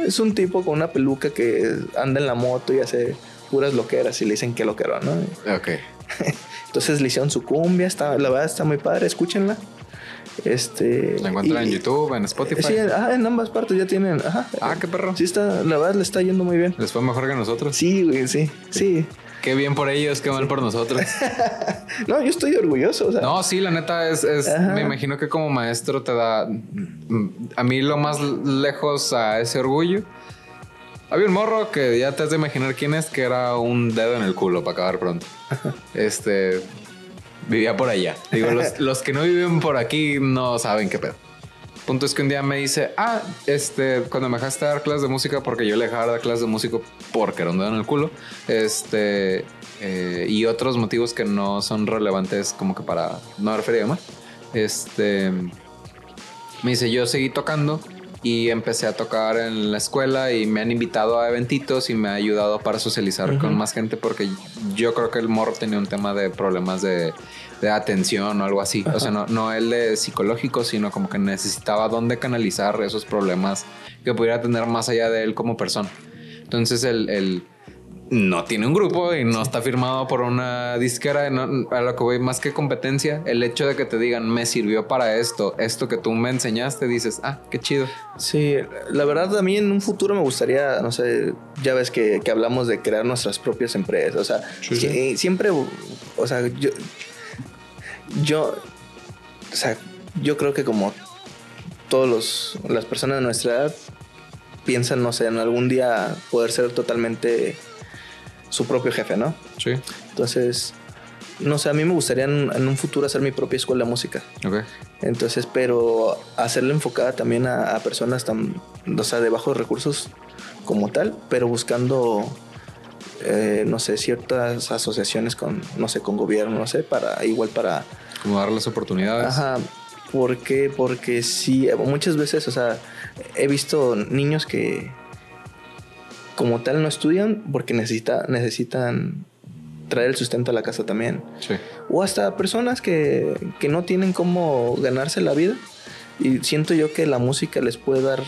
es un tipo con una peluca que anda en la moto y hace puras loqueras y le dicen que loquero, ¿no? Ok. Entonces le hicieron su cumbia, está, la verdad está muy padre, escúchenla. Este, la encuentran en YouTube, en Spotify. Sí, ah, en ambas partes ya tienen. Ajá. Ah, qué perro. Sí, está, la verdad le está yendo muy bien. ¿Les fue mejor que nosotros? Sí, güey, sí, sí. Qué bien por ellos, qué mal por nosotros. no, yo estoy orgulloso. No, sí, la neta es, es me imagino que como maestro te da a mí lo más lejos a ese orgullo había un morro que ya te has de imaginar quién es, que era un dedo en el culo para acabar pronto. Este vivía por allá. Digo, los, que no viven por aquí no saben qué pedo. Punto es que un día me dice, ah, este, cuando me dejaste dar clases de música, porque yo le dejaba dar clases de música porque era un dedo en el culo, este, eh, y otros motivos que no son relevantes como que para no referir más. Este, me dice, yo seguí tocando y empecé a tocar en la escuela y me han invitado a eventitos y me ha ayudado para socializar con más gente porque yo creo que el morro tenía un tema de problemas de, de atención o algo así. O sea, no, no el de psicológico, sino como que necesitaba dónde canalizar esos problemas que pudiera tener más allá de él como persona. Entonces el, el no tiene un grupo y no está firmado por una disquera. a lo que voy más que competencia, el hecho de que te digan me sirvió para esto, esto que tú me enseñaste, dices, ah, qué chido. Sí, la verdad a mí en un futuro me gustaría, no sé, ya ves que, hablamos de crear nuestras propias empresas, o sea, siempre, o sea, yo, yo, o sea, yo creo que como todos las personas de nuestra edad piensan, no sé, en algún día poder ser totalmente su propio jefe, ¿no? Sí. Entonces, no sé, a mí me gustaría en, un futuro hacer mi propia escuela de música. Ok. Entonces, pero hacerla enfocada también a, personas tan, o sea, de bajos recursos como tal, pero buscando, eh, no sé, ciertas asociaciones con, no sé, con gobierno, no sé, para, igual para... Como darles oportunidades. Ajá. ¿Por qué? Porque sí, muchas veces, o sea, he visto niños que como tal no estudian porque necesita, necesitan traer el sustento a la casa también. Sí. O hasta personas que, que no tienen cómo ganarse la vida. Y siento yo que la música les puede dar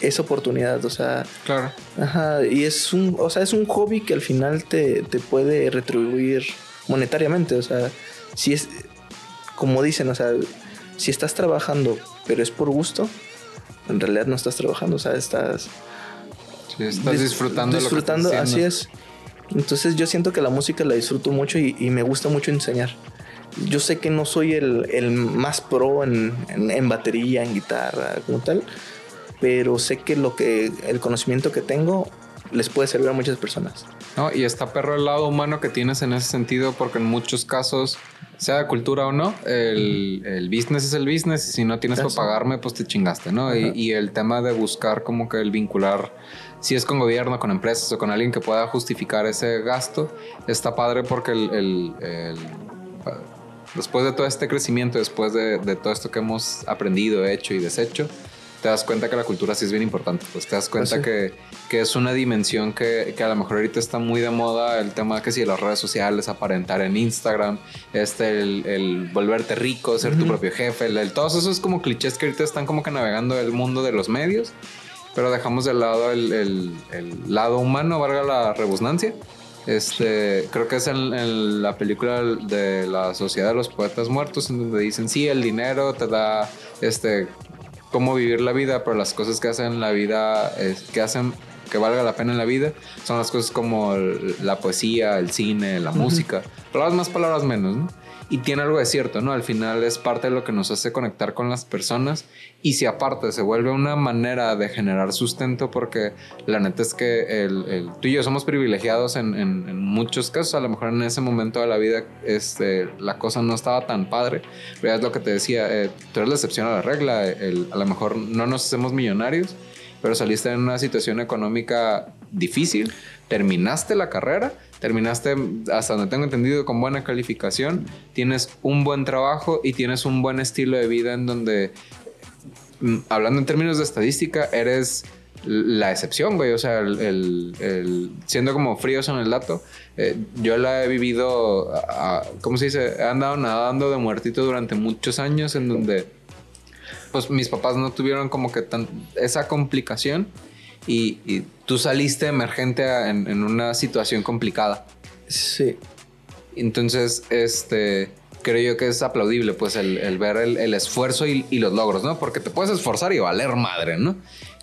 esa oportunidad, o sea. Claro. Ajá, y es un, o sea, es un hobby que al final te, te puede retribuir monetariamente, o sea, si es, como dicen, o sea, si estás trabajando, pero es por gusto, en realidad no estás trabajando, o sea, estás estás disfrutando. Disfrutando, así es. Entonces yo siento que la música la disfruto mucho y, me gusta mucho enseñar. Yo sé que no soy el, más pro en, batería, en guitarra, como tal, pero sé que lo que el conocimiento que tengo les puede servir a muchas personas. No, y está perro el lado humano que tienes en ese sentido, porque en muchos casos, sea de cultura o no, el, business es el business, y si no tienes para pagarme, pues te chingaste, ¿no? Y, y, el tema de buscar como que el vincular si es con gobierno, con empresas o con alguien que pueda justificar ese gasto, está padre porque el, después de todo este crecimiento, después de, todo esto que hemos aprendido, hecho y deshecho, te das cuenta que la cultura sí es bien importante. Pues te das cuenta que, que, es una dimensión que, que, a lo mejor ahorita está muy de moda, el tema que si las redes sociales, aparentar en Instagram, este, el, volverte rico, ser tu propio jefe, el, todos esos como clichés que ahorita están como que navegando el mundo de los medios pero dejamos de lado el, lado humano, valga la rebusnancia. Este, creo que es en, la película de la Sociedad de los Poetas Muertos, en donde dicen, sí, el dinero te da este, cómo vivir la vida, pero las cosas que hacen la vida, que hacen que valga la pena en la vida, son las cosas como la poesía, el cine, la música. Palabras más, palabras menos, ¿no? Y tiene algo de cierto, ¿no? Al final es parte de lo que nos hace conectar con las personas y si aparte se vuelve una manera de generar sustento porque la neta es que tú y yo somos privilegiados en, muchos casos, a lo mejor en ese momento de la vida este, la cosa no estaba tan padre, pero es lo que te decía, eh, tú eres la excepción a la regla, a lo mejor no nos hacemos millonarios, pero saliste en una situación económica difícil, terminaste la carrera terminaste, hasta donde tengo entendido, con buena calificación, tienes un buen trabajo y tienes un buen estilo de vida en donde, mm, hablando en términos de estadística, eres la excepción, güey. O sea, el, siendo como fríos en el dato, eh, yo la he vivido, ¿cómo se dice? He andado nadando de muertito durante muchos años en donde, pues mis papás no tuvieron como que tan, esa complicación y, tú saliste emergente en, una situación complicada. Sí. Entonces, este, creo yo que es aplaudible, pues, el, ver el, esfuerzo y, los logros, ¿no? Porque te puedes esforzar y valer madre, ¿no?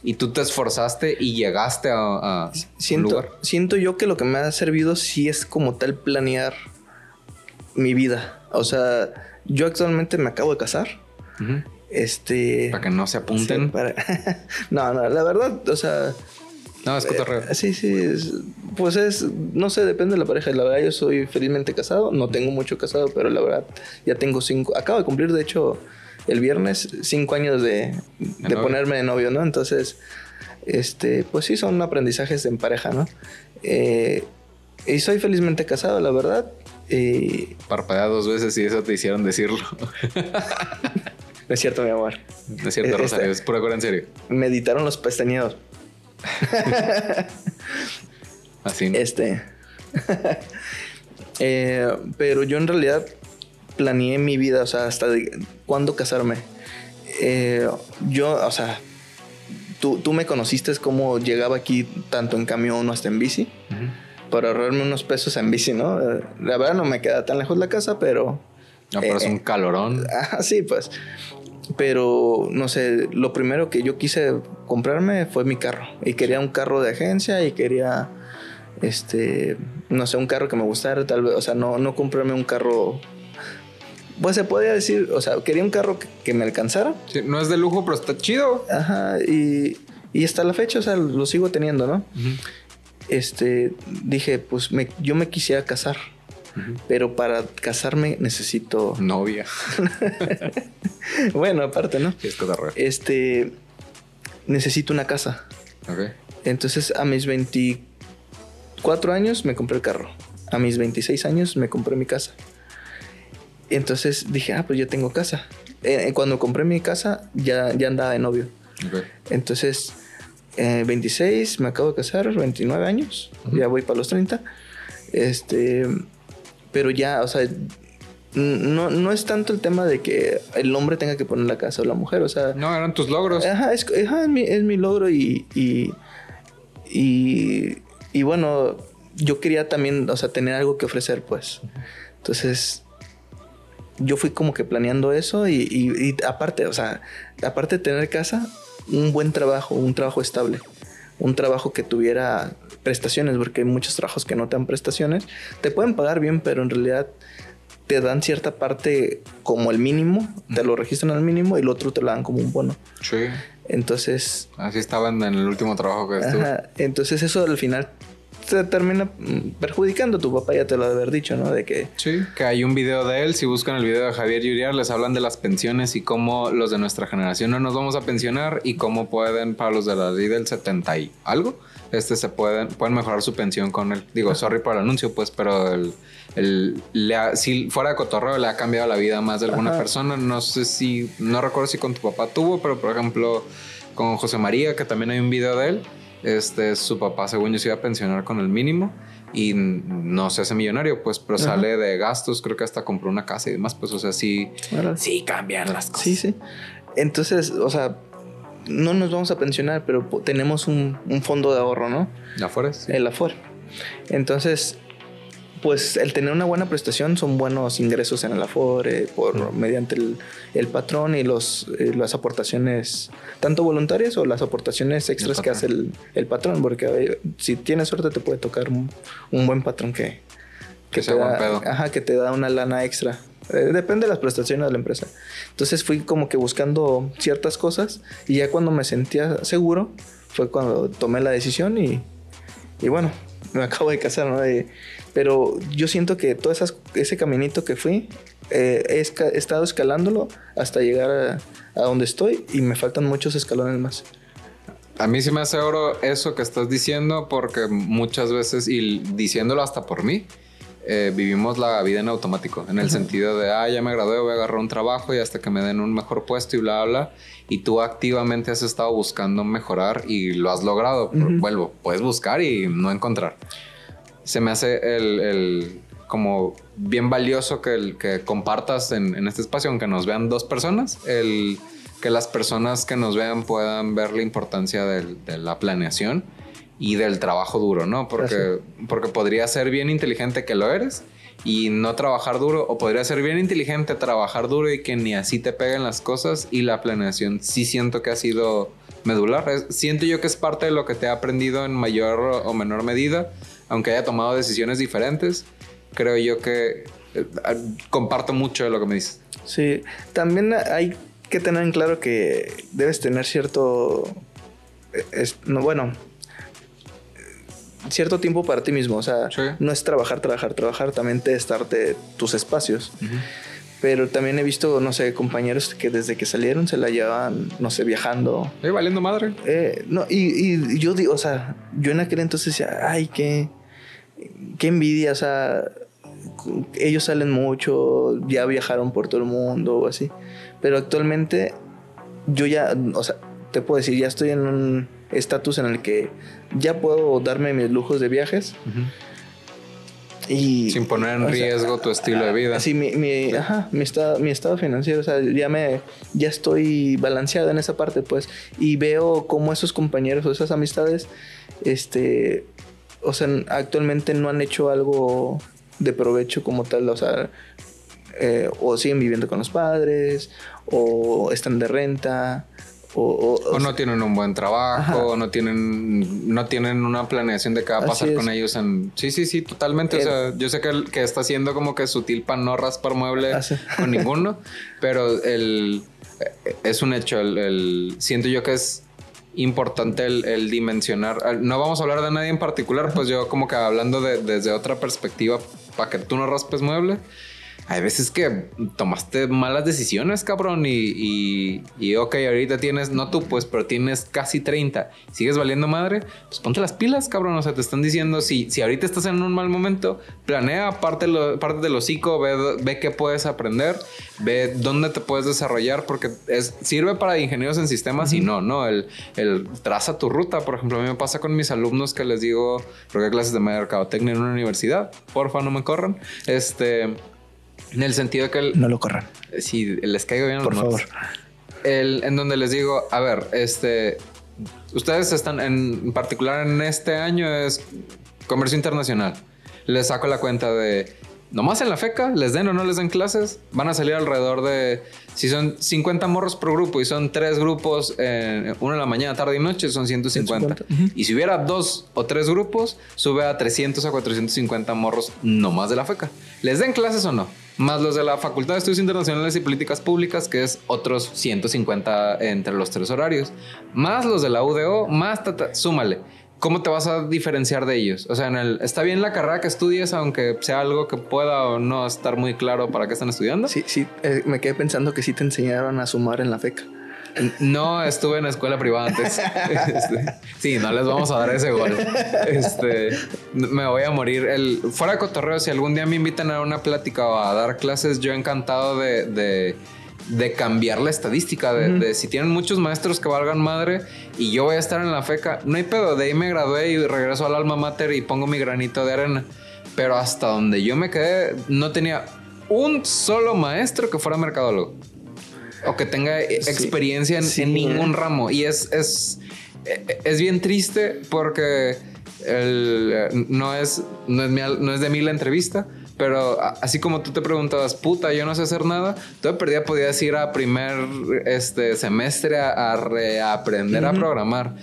Y tú te esforzaste y llegaste a, siento, lugar. Siento yo que lo que me ha servido sí es como tal planear mi vida. O sea, yo actualmente me acabo de casar. Este. Para que no se apunten. no, no, la verdad, o sea. No, es cotorreo. Eh, sí, sí. pues es. No sé, depende de la pareja. La verdad, yo soy felizmente casado. No tengo mucho casado, pero la verdad, ya tengo cinco. Acabo de cumplir, de hecho, el viernes, cinco años de, de, ponerme de novio, ¿no? Entonces, este, pues sí, son aprendizajes en pareja, ¿no? Eh, y soy felizmente casado, la verdad. Parpadea dos veces y eso te hicieron decirlo. No es cierto, mi amor. No es cierto, este, Rosario, es pura cura en serio. Meditaron los pestañeados. Así. Este. Eh, pero yo en realidad planeé mi vida, o sea, hasta de cuándo casarme. Eh, yo, o sea, tú, tú me conociste como llegaba aquí tanto en camión o hasta en bici. para ahorrarme unos pesos en bici, ¿no? La verdad no me queda tan lejos la casa, pero... No, pero es eh, un calorón. Ah, sí, pues. Pero, no sé, lo primero que yo quise comprarme fue mi carro. Y quería un carro de agencia y quería, este, no sé, un carro que me gustara, tal vez, o sea, no, no comprarme un carro... Pues se podría decir, o sea, quería un carro que, que me alcanzara. Sí, no es de lujo, pero está chido. Ajá, y, y hasta la fecha, o sea, lo sigo teniendo, ¿no? Este, dije, pues me, yo me quisiera casar. Pero para casarme necesito. Novia. bueno, aparte, ¿no? Sí, es cosa rara. Este. Necesito una casa. Entonces, a mis 24 años me compré el carro. A mis 26 años me compré mi casa. Entonces dije, ah, pues yo tengo casa. Eh, cuando compré mi casa, ya, ya andaba de novio. Entonces, eh, 26, me acabo de casar, 29 años, ya voy para los 30. Este, pero ya, o sea, no, no es tanto el tema de que el hombre tenga que poner la casa o la mujer, o sea, No, eran tus logros. ajá, es, ajá, es mi, es mi logro y, y, y, y bueno, yo quería también, o sea, tener algo que ofrecer, pues. Entonces, yo fui como que planeando eso y, y- y aparte, o sea, aparte de tener casa, un buen trabajo, un trabajo estable, un trabajo que tuviera prestaciones, porque hay muchos trabajos que no te dan prestaciones, te pueden pagar bien, pero en realidad te dan cierta parte como el mínimo, te lo registran al mínimo y el otro te lo dan como un bono. Sí. Entonces, Así estaban en el último trabajo que estuve. ajá, entonces eso al final te termina mm, perjudicando. Tu papá ya te lo ha de haber dicho, ¿no? De que Sí, que hay un video de él. Si buscan el video de Javier Yuriar, les hablan de las pensiones y cómo los de nuestra generación no nos vamos a pensionar y cómo pueden, para los de la ley del 70 y algo, este se pueden, pueden mejorar su pensión con él. Digo, sorry por el anuncio, pues, pero el, el- le ha- si fuera de cotorreo le ha cambiado la vida más de alguna Ajá. persona. No sé si, no recuerdo si con tu papá tuvo, pero por ejemplo, con José María, que también hay un video de él. Este, su papá, según yo, se iba a pensionar con el mínimo y no se hace millonario, pues, pero Ajá. sale de gastos, creo que hasta compró una casa y demás, pues, o sea, sí, sí cambian las cosas. Sí, sí. Entonces, o sea, no nos vamos a pensionar, pero tenemos un, un fondo de ahorro, ¿no? ¿Afuera? Sí. El Afore. Entonces, pues el tener una buena prestación son buenos ingresos en el Afore por mediante el, el patrón y los, eh, las aportaciones, tanto voluntarias o las aportaciones extras que hace el, el patrón, porque eh, si tienes suerte te puede tocar un, un buen patrón que, Que te sea buen da, pedo. ajá, que te da una lana extra. Eh, depende de las prestaciones de la empresa. Entonces fui como que buscando ciertas cosas y ya cuando me sentía seguro fue cuando tomé la decisión y, y bueno, me acabo de casar, ¿no? Pero yo siento que todo esas, ese caminito que fui, eh, he, esca- he estado escalándolo hasta llegar a, a donde estoy y me faltan muchos escalones más. A mí sí me hace oro eso que estás diciendo porque muchas veces, y diciéndolo hasta por mí, eh, vivimos la vida en automático, en el sentido de, ah, ya me gradué, voy a agarrar un trabajo y hasta que me den un mejor puesto y bla, bla, bla. Y tú activamente has estado buscando mejorar y lo has logrado. Pero. Vuelvo, puedes buscar y no encontrar. Se me hace el, el- como bien valioso que, el, que compartas en, en este espacio, aunque nos vean dos personas, el que las personas que nos vean puedan ver la importancia del- de la planeación y del trabajo duro, ¿no? Porque, porque podría ser bien inteligente que lo eres y no trabajar duro, o podría ser bien inteligente trabajar duro y que ni así te peguen las cosas y la planeación sí siento que ha sido medular. Siento yo que es parte de lo que te ha aprendido en mayor o menor medida, aunque haya tomado decisiones diferentes. Creo yo que eh, comparto mucho de lo que me dices. Sí, también hay que tener en claro que debes tener cierto, eh, es- no, bueno, cierto tiempo para ti mismo. O sea, Sí. no es trabajar, trabajar, trabajar, también te darte tus espacios. Pero también he visto, no sé, compañeros que desde que salieron se la llevaban, no sé, viajando. Eh, valiendo madre. Eh, no, y, y yo digo, o sea, yo en aquel entonces decía, ay, qué, qué envidia, o sea, ellos salen mucho, ya viajaron por todo el mundo o así. Pero actualmente yo ya, o sea, te puedo decir, ya estoy en un estatus en el que ya puedo darme mis lujos de viajes y... Sin poner en sea, riesgo tu estilo de vida. Sí, mi, mi, ajá, mi, estado, mi estado financiero, o sea, ya me, ya estoy balanceado en esa parte, pues, y veo cómo esos compañeros o esas amistades, este, o sea, actualmente no han hecho algo de provecho como tal, o sea, eh, o siguen viviendo con los padres, o están de renta, o, o, no tienen un buen trabajo, o no tienen, no tienen una planeación de qué va a pasar con ellos en... Sí, sí, sí, totalmente. o sea, yo sé que, que está haciendo como que sutil para no raspar mueble ah, con ninguno, pero el, es un hecho. El, siento yo que es importante el, dimensionar. No vamos a hablar de nadie en particular, pues yo como que hablando de, desde otra perspectiva para que tú no raspes mueble hay veces que tomaste malas decisiones, cabrón, y, y, y, ok, ahorita tienes, no tú, pues, pero tienes casi 30, sigues valiendo madre, pues ponte las pilas, cabrón. O sea, te están diciendo, si, si ahorita estás en un mal momento, planea parte, lo, parte del hocico, ve, ve qué puedes aprender, ve dónde te puedes desarrollar, porque es, sirve para ingenieros en sistemas y no, ¿no? El, el traza tu ruta. Por ejemplo, a mí me pasa con mis alumnos que les digo, porque clases de mercadotecnia en una universidad, porfa, no me corran. Este en el sentido de que... El, no lo corran. Si les caigo bien. Por favor. El, en donde les digo, a ver, este... Ustedes están en, particular en este año es comercio internacional. Les saco la cuenta de nomás en la feca, les den o no les den clases, van a salir alrededor de, si son 50 morros por grupo y son tres grupos, eh, uno en la mañana, tarde y noche, son 150. Y si hubiera dos o tres grupos, sube a 300 a 450 morros nomás de la feca. ¿Les den clases o no? Más los de la Facultad de Estudios Internacionales y Políticas Públicas, que es otros 150 entre los tres horarios, más los de la UDO, más súmale. ¿Cómo te vas a diferenciar de ellos? O sea, en el, está bien la carrera que estudies, aunque sea algo que pueda o no estar muy claro para qué están estudiando. Sí, sí, eh, me quedé pensando que sí te enseñaron a sumar en la FECA. No estuve en escuela privada antes. Este, sí, no les vamos a dar ese gol. Este, me voy a morir. El, fuera de cotorreo, si algún día me invitan a una plática o a dar clases, yo encantado de, de, cambiar la estadística. De, si tienen muchos maestros que valgan madre y yo voy a estar en la feca, no hay pedo. De ahí me gradué y regreso al alma mater y pongo mi granito de arena. Pero hasta donde yo me quedé, no tenía un solo maestro que fuera mercadólogo o que tenga experiencia en, ningún ramo. Y es, es, es bien triste porque no, es, no, es no es de mí la entrevista, pero así como tú te preguntabas, puta, yo no sé hacer nada, tú de perdida podías ir a primer este, semestre a, reaprender a programar.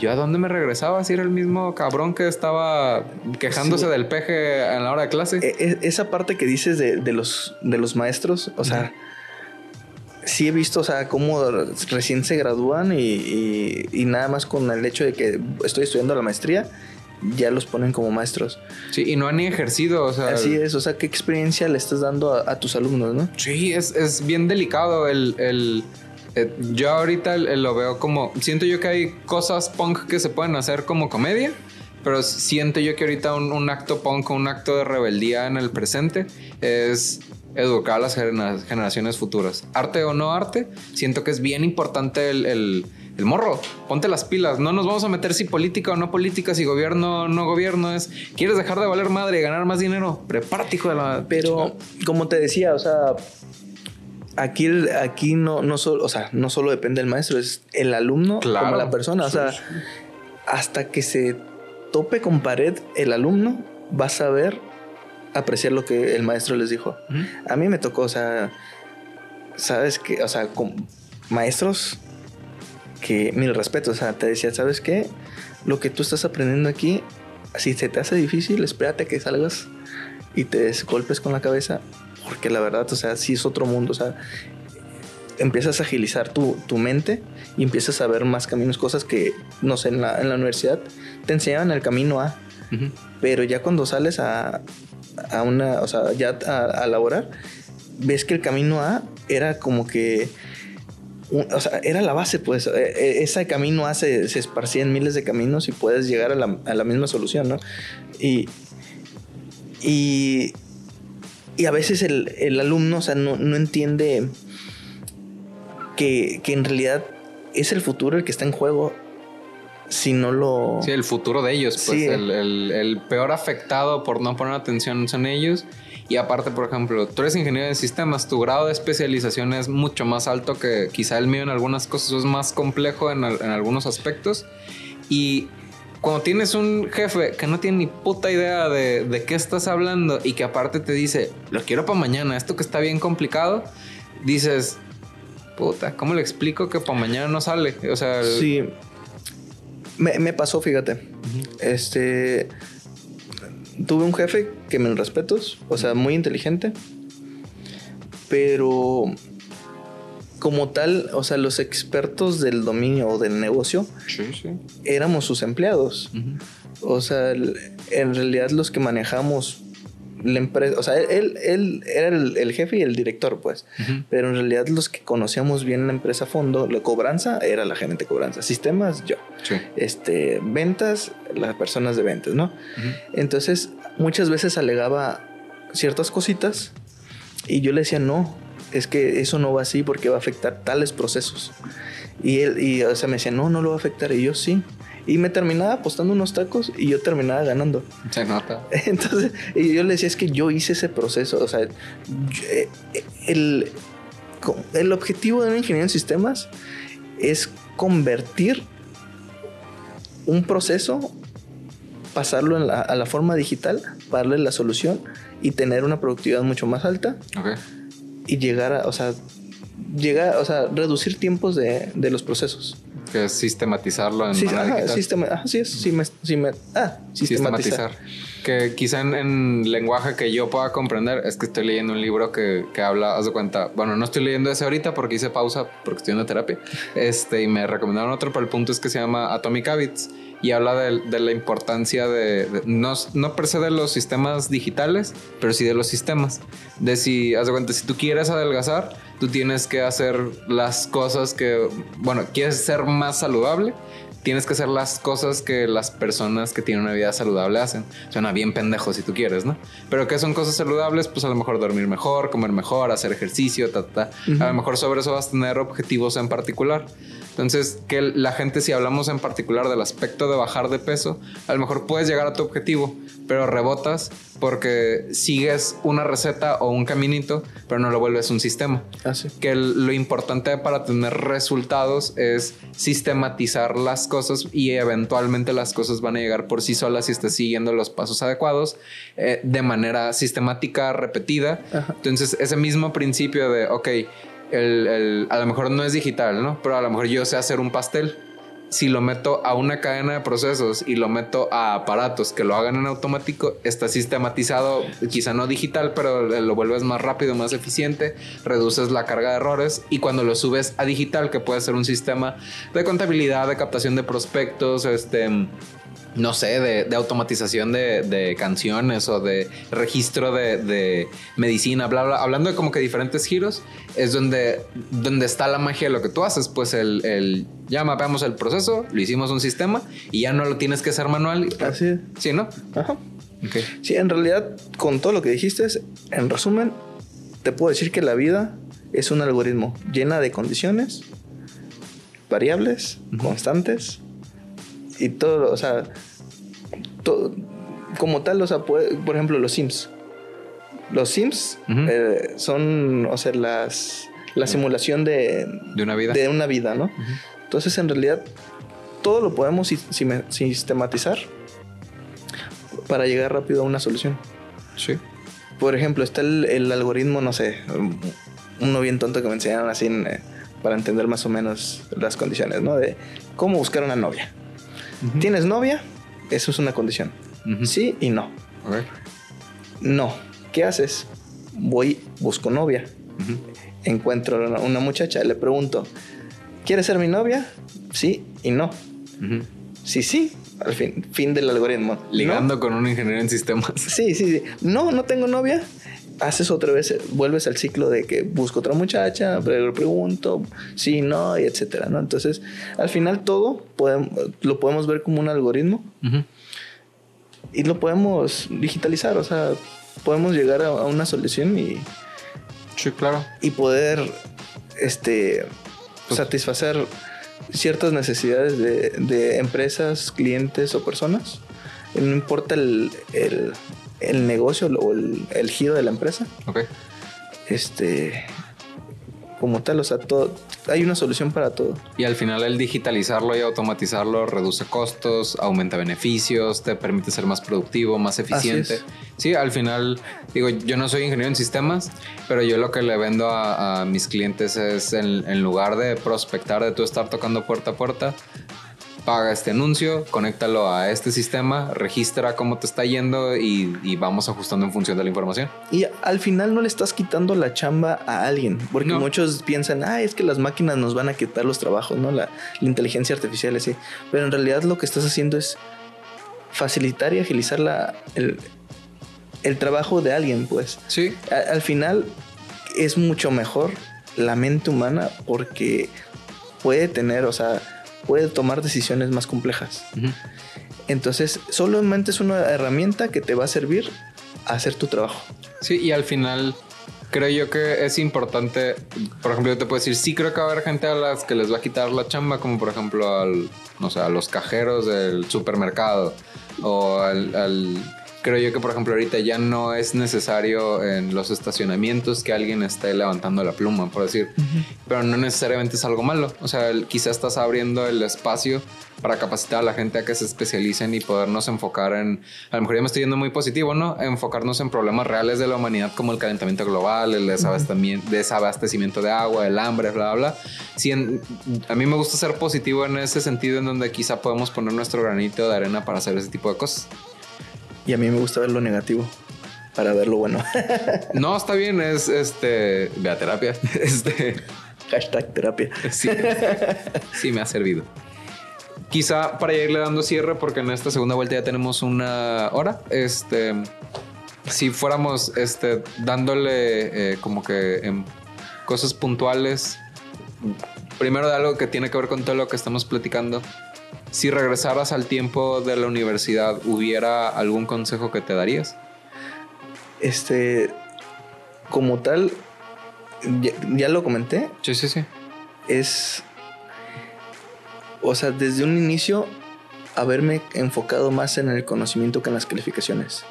¿Yo a dónde me regresaba? Si era el mismo cabrón que estaba quejándose del peje en la hora de clase. E, e, esa parte que dices de, los, de los maestros, o sea, sí he visto, o sea, cómo recién se gradúan y, nada más con el hecho de que estoy estudiando la maestría, ya los ponen como maestros. Sí, y no han ni ejercido, o sea. Así es, o sea, ¿qué experiencia le estás dando a, tus alumnos, no? Sí, es, bien delicado el, eh, yo ahorita lo veo como. Siento yo que hay cosas punk que se pueden hacer como comedia. Pero siento yo que ahorita un, un acto punk, un acto de rebeldía en el presente es educar a las generaciones futuras. Arte o no arte, siento que es bien importante el, morro. Ponte las pilas. No nos vamos a meter si política o no política, si gobierno o no gobierno es. ¿Quieres dejar de valer madre y ganar más dinero? Prepárate, hijo de la. Pero, como te decía, o sea. Aquí, aquí no, no, solo, o sea, no solo depende del maestro, es el alumno como la persona. O sea, hasta que se tope con pared el alumno, vas a ver apreciar lo que el maestro les dijo. A mí me tocó, o sea, sabes que, o sea, con maestros que, mil respeto, o sea, te decía, ¿sabes qué? Lo que tú estás aprendiendo aquí, si se te hace difícil, espérate que salgas y te golpes con la cabeza, porque la verdad, o sea, sí es otro mundo, o sea, empiezas a agilizar tu, tu mente y empiezas a ver más caminos, cosas que, no sé, en la, en la universidad te enseñaban el camino A, pero ya cuando sales a, a una, o sea, ya a, laborar, ves que el camino A era como que o sea, era la base, pues. E, e, ese camino A se, esparcía en miles de caminos y puedes llegar a la, misma solución, ¿no? Y, y, a veces el, alumno, o sea, no, entiende que, que, en realidad es el futuro el que está en juego si no lo... Sí, el futuro de ellos, pues el, peor afectado por no poner atención son ellos. Y aparte, por ejemplo, tú eres ingeniero de sistemas, tu grado de especialización es mucho más alto que quizá el mío en algunas cosas, es más complejo en, algunos aspectos. Y cuando tienes un jefe que no tiene ni puta idea de, de qué estás hablando y que aparte te dice, lo quiero para mañana, esto que está bien complicado, dices, puta, ¿cómo le explico que para mañana no sale? O sea, el- Sí. Me, me pasó, fíjate. Este. Tuve un jefe que me respetos, o sea, muy inteligente. Pero. Como tal, o sea, los expertos del dominio o del negocio sí, sí. éramos sus empleados. O sea, en realidad los que manejamos la empresa, o sea, él, él era el, el jefe y el director, pues. Pero en realidad los que conocíamos bien la empresa a fondo, la cobranza era la gerente de cobranza, sistemas yo, Sí. este, ventas, las personas de ventas, ¿no? Entonces, muchas veces alegaba ciertas cositas y yo le decía, no, es que eso no va así porque va a afectar tales procesos. Y él, y, o sea, me decía, no, no lo va a afectar. Y yo, sí. Y me terminaba apostando unos tacos y yo terminaba ganando. Se nota. Entonces, y yo le decía, es que yo hice ese proceso. O sea, eh, el, el objetivo de un ingeniero en sistemas es convertir un proceso, pasarlo en la- a la forma digital, darle la solución y tener una productividad mucho más alta Ok. y llegar a, o sea, llegar, o sea, reducir tiempos de, de los procesos. Que es sistematizarlo en Sí, ajá, sistema, ajá, sí es, sí me- sí me- ah, sistematizar. sistematizar. Que quizá en, en lenguaje que yo pueda comprender es que estoy leyendo un libro que, que habla, haz de cuenta, bueno, no estoy leyendo ese ahorita porque hice pausa porque estoy en terapia, este, y me recomendaron otro, pero el punto es que se llama Atomic Habits y habla de, de la importancia de, de- no, no per se de los sistemas digitales, pero sí de los sistemas. De si, haz de cuenta, si tú quieres adelgazar, tú tienes que hacer las cosas que, bueno, quieres ser más saludable, tienes que hacer las cosas que las personas que tienen una vida saludable hacen. Suena bien pendejo si tú quieres, ¿no? Pero ¿qué son cosas saludables? Pues a lo mejor dormir mejor, comer mejor, hacer ejercicio, ta, ta, ta. A lo mejor sobre eso vas a tener objetivos en particular. Entonces, que la gente, si hablamos en particular del aspecto de bajar de peso, a lo mejor puedes llegar a tu objetivo, pero rebotas porque sigues una receta o un caminito, pero no lo vuelves un sistema Así. que lo importante para tener resultados es sistematizar las cosas y eventualmente las cosas van a llegar por sí solas si estás siguiendo los pasos adecuados eh, de manera sistemática, repetida. Ajá. Entonces, ese mismo principio de, ok, el- el- a lo mejor no es digital, ¿no? Pero a lo mejor yo sé hacer un pastel. Si lo meto a una cadena de procesos y lo meto a aparatos que lo hagan en automático, está sistematizado, quizá no digital, pero lo vuelves más rápido, más eficiente, reduces la carga de errores y cuando lo subes a digital, que puede ser un sistema de contabilidad, de captación de prospectos, este no sé, de, de automatización de, de canciones o de registro de, de medicina, bla, bla, hablando de como que diferentes giros, es donde, donde está la magia de lo que tú haces. Pues el, el ya mapeamos el proceso, lo hicimos un sistema y ya no lo tienes que hacer manual. Así es. Sí, ¿no? Ajá. Ok. Sí, en realidad, con todo lo que dijiste, en resumen, te puedo decir que la vida es un algoritmo llena de condiciones, variables, constantes, y todo, o sea, todo, como tal, o sea, puede- por ejemplo, los Sims. Los Sims eh, son, o sea, las, la simulación de, De una vida. de una vida, ¿no? Entonces, en realidad, todo lo podemos sistematizar para llegar rápido a una solución. Sí. Por ejemplo, está el, el algoritmo, no sé, uno bien tonto que me enseñaron así en, eh, para entender más o menos las condiciones, ¿no? De cómo buscar una novia. ¿Tienes novia? Eso es una condición. Sí y no. Ok. No. ¿Qué haces? Voy, busco novia. Encuentro una, una muchacha, le pregunto, ¿quieres ser mi novia? Sí y no. Sí, sí. Al fin, fin del algoritmo. ¿No? Ligando con un ingeniero en sistemas. Sí, sí, sí. No, no tengo novia. Haces otra vez, vuelves al ciclo de que busco otra muchacha, pregunto, sí, no, y etcétera, ¿no? Entonces, al final todo podemos, lo podemos ver como un algoritmo y lo podemos digitalizar, o sea, podemos llegar a, a una solución y, Sí, claro. y poder este, satisfacer ciertas necesidades de, de empresas, clientes o personas. No importa el, el- el negocio o el, el giro de la empresa. Ok. Este, como tal, o sea, todo, hay una solución para todo. Y al final el digitalizarlo y automatizarlo reduce costos, aumenta beneficios, te permite ser más productivo, más eficiente. Sí, al final, digo, yo no soy ingeniero en sistemas, pero yo lo que le vendo a, mis clientes es en, lugar de prospectar, de tú estar tocando puerta a puerta, paga este anuncio, conéctalo a este sistema, registra cómo te está yendo y, vamos ajustando en función de la información. Y al final no le estás quitando la chamba a alguien, porque muchos piensan, ah, es que las máquinas nos van a quitar los trabajos, ¿no? La, inteligencia artificial, así. Pero en realidad lo que estás haciendo es facilitar y agilizar la, el, trabajo de alguien, pues. Sí. al final es mucho mejor la mente humana porque puede tener, o sea, puede tomar decisiones más complejas. Entonces, solamente es una herramienta que te va a servir a hacer tu trabajo. Sí, y al final creo yo que es importante, por ejemplo, yo te puedo decir, sí creo que va a haber gente a las que les va a quitar la chamba, como por ejemplo al, no sé, a los cajeros del supermercado o al creo yo que, por ejemplo, ahorita ya no es necesario en los estacionamientos que alguien esté levantando la pluma, por decir, pero no necesariamente es algo malo. O sea, quizás estás abriendo el espacio para capacitar a la gente a que se especialicen y podernos enfocar en, a lo mejor ya me estoy yendo muy positivo, ¿no? Enfocarnos en problemas reales de la humanidad como el calentamiento global, el desabastecimiento, de agua, el hambre, bla, bla. Si a mí me gusta ser positivo en ese sentido en donde quizá podemos poner nuestro granito de arena para hacer ese tipo de cosas. Y a mí me gusta ver lo negativo para ver lo bueno. no, está bien, es este. Ve a terapia. Este. Hashtag terapia. Sí, sí, me ha servido. Quizá para irle dando cierre, porque en esta segunda vuelta ya tenemos una hora. Este. Si fuéramos este, dándole eh, como que en cosas puntuales, primero de algo que tiene que ver con todo lo que estamos platicando, si regresaras al tiempo de la universidad, ¿hubiera algún consejo que te darías? Este, como tal, ya, lo comenté. Sí, sí, sí. Es, o sea, desde un inicio, haberme enfocado más en el conocimiento que en las calificaciones.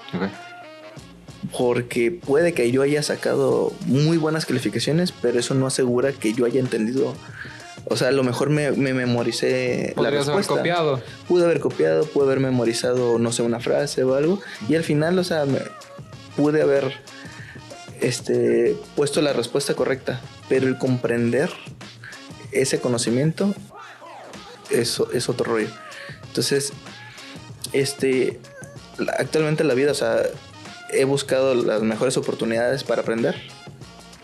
Porque puede que yo haya sacado muy buenas calificaciones, pero eso no asegura que yo haya entendido o sea, a lo mejor me, memoricé la respuesta. haber copiado. Pude haber copiado, pude haber memorizado, no sé, una frase o algo. Y al final, o sea, pude haber este, puesto la respuesta correcta. Pero el comprender ese conocimiento, eso es otro rollo. Entonces, este, actualmente en la vida, o sea, he buscado las mejores oportunidades para aprender.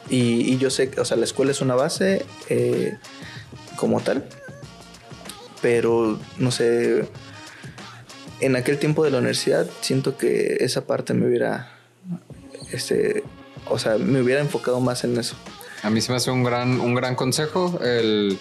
Y, yo sé que, o sea, la escuela es una base. Eh, como tal. Pero, no sé, en aquel tiempo de la universidad siento que esa parte me hubiera, este, o sea, me hubiera enfocado más en eso. A mí se me hace un gran, un gran consejo. El,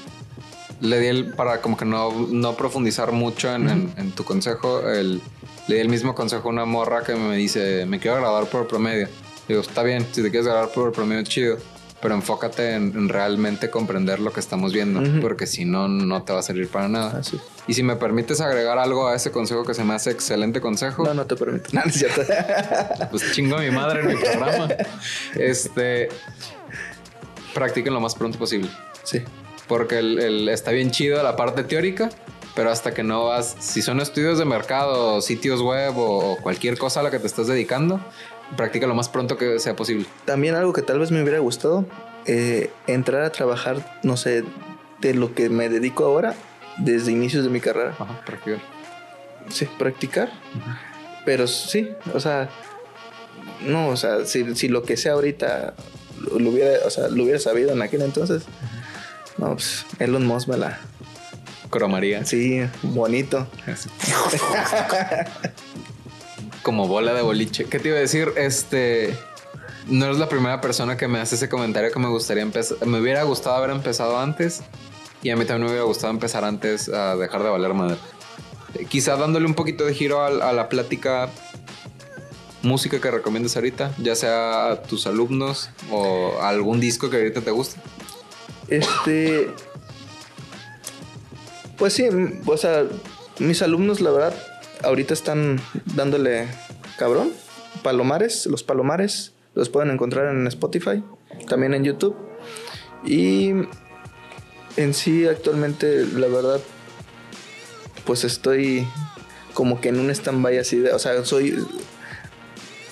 le di el, para como que no, no profundizar mucho en, en, tu consejo, el, le di el mismo consejo a una morra que me dice, me quiero graduar por promedio. Digo, está bien, si te quieres graduar por promedio, chido pero enfócate en, realmente comprender lo que estamos viendo, porque si no, no te va a servir para nada. Así. Y si me permites agregar algo a ese consejo que se me hace excelente consejo. No, no te permito. No, cierto. pues chingo a mi madre en mi programa. Este, practiquen lo más pronto posible. Sí. Porque el, está bien chido la parte teórica, pero hasta que no vas, si son estudios de mercado, sitios web o, cualquier cosa a la que te estás dedicando, practica lo más pronto que sea posible. También algo que tal vez me hubiera gustado, eh, entrar a trabajar, no sé, de lo que me dedico ahora, desde inicios de mi carrera. Ajá, practicar. Sí, practicar. Pero sí, o sea, no, o sea, si, lo que sea ahorita lo, hubiera, o sea, lo hubiera sabido en aquel entonces, no, pues Elon Musk me la... Cromaría. Sí, bonito. como bola de boliche. ¿Qué te iba a decir? Este. No eres la primera persona que me hace ese comentario que me gustaría empezar. Me hubiera gustado haber empezado antes. Y a mí también me hubiera gustado empezar antes a dejar de valer madre. Quizá dándole un poquito de giro a, la plática música que recomiendas ahorita, ya sea a tus alumnos o algún disco que ahorita te guste. Este. Pues sí, o sea, mis alumnos, la verdad, ahorita están dándole cabrón. Palomares, los Palomares, los pueden encontrar en Spotify, también en YouTube. Y en sí, actualmente, la verdad, pues estoy como que en un stand-by así de, o sea, soy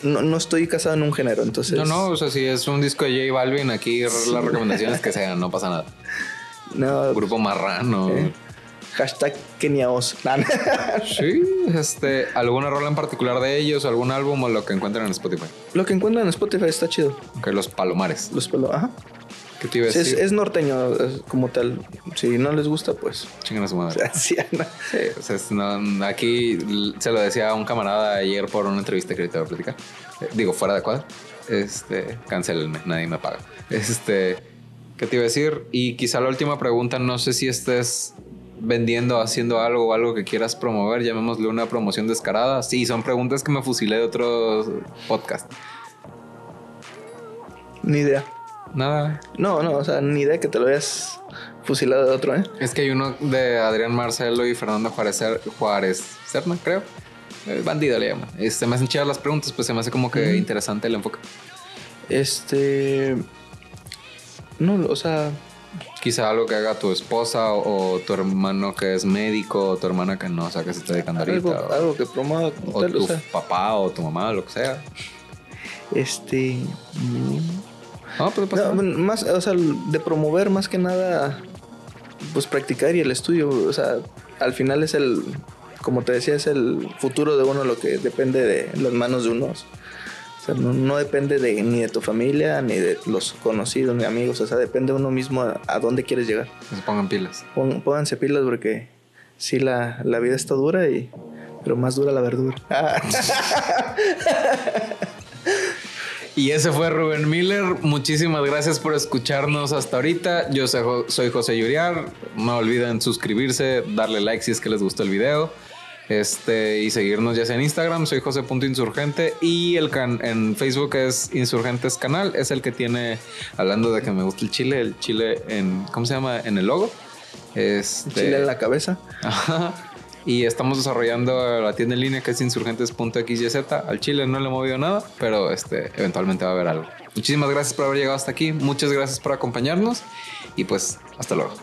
no, no, estoy casado en un género, entonces. No, no, o sea, si es un disco de J Balvin, aquí las recomendaciones que sean, no pasa nada. No. Grupo Marrano. Hashtag Keniaos. sí, este, ¿alguna rola en particular de ellos, algún álbum o lo que encuentran en Spotify? Lo que encuentran en Spotify está chido. Ok, los Palomares. Los Palomares, ajá. ¿Qué te iba a decir? Es, norteño como tal. Si no les gusta, pues. Chingan a su madre. sí, o sea, aquí se lo decía a un camarada ayer por una entrevista que ahorita voy a platicar. Eh, digo, fuera de cuadro. Este, cancelenme, nadie me paga. Este, ¿qué te iba a decir? Y quizá la última pregunta, no sé si estés vendiendo, haciendo algo o algo que quieras promover, llamémosle una promoción descarada. Sí, son preguntas que me fusilé de otros podcast. Ni idea. Nada. No, no, o sea, ni idea que te lo hayas fusilado de otro, ¿eh? Es que hay uno de Adrián Marcelo y Fernando Juárez, Juárez Serna, creo. Eh, bandido le llaman. Este, me hacen chidas las preguntas, pues se me hace como que interesante el enfoque. Este. No, o sea. Quizá algo que haga tu esposa o, tu hermano que es médico o tu hermana que no, o sea, que se está dedicando ahorita. Algo, que promueva. O tu papá o tu mamá, lo que sea. Este. No, pero pasa. más, o sea, de promover más que nada, pues practicar y el estudio. O sea, al final es el, como te decía, es el futuro de uno lo que depende de las manos de unos. Sea, no, depende de, ni de tu familia, ni de los conocidos, ni amigos. O sea, depende de uno mismo a, dónde quieres llegar. se pongan pilas. pónganse pilas porque sí, la, la vida está dura y... Pero más dura la verdura. Y ese fue Rubén Miller. Muchísimas gracias por escucharnos hasta ahorita. Yo soy José Yuriar. No olviden suscribirse, darle like si es que les gustó el video. Este, y seguirnos ya sea en Instagram, soy José.insurgente y el can en Facebook es Insurgentes Canal, es el que tiene, hablando de que me gusta el chile, el chile en, ¿cómo se llama? En el logo. Este, chile en la cabeza. Y estamos desarrollando la tienda en línea que es insurgentes.xyz. Al Chile no le he movido nada, pero este, eventualmente va a haber algo. Muchísimas gracias por haber llegado hasta aquí. Muchas gracias por acompañarnos. Y pues, hasta luego.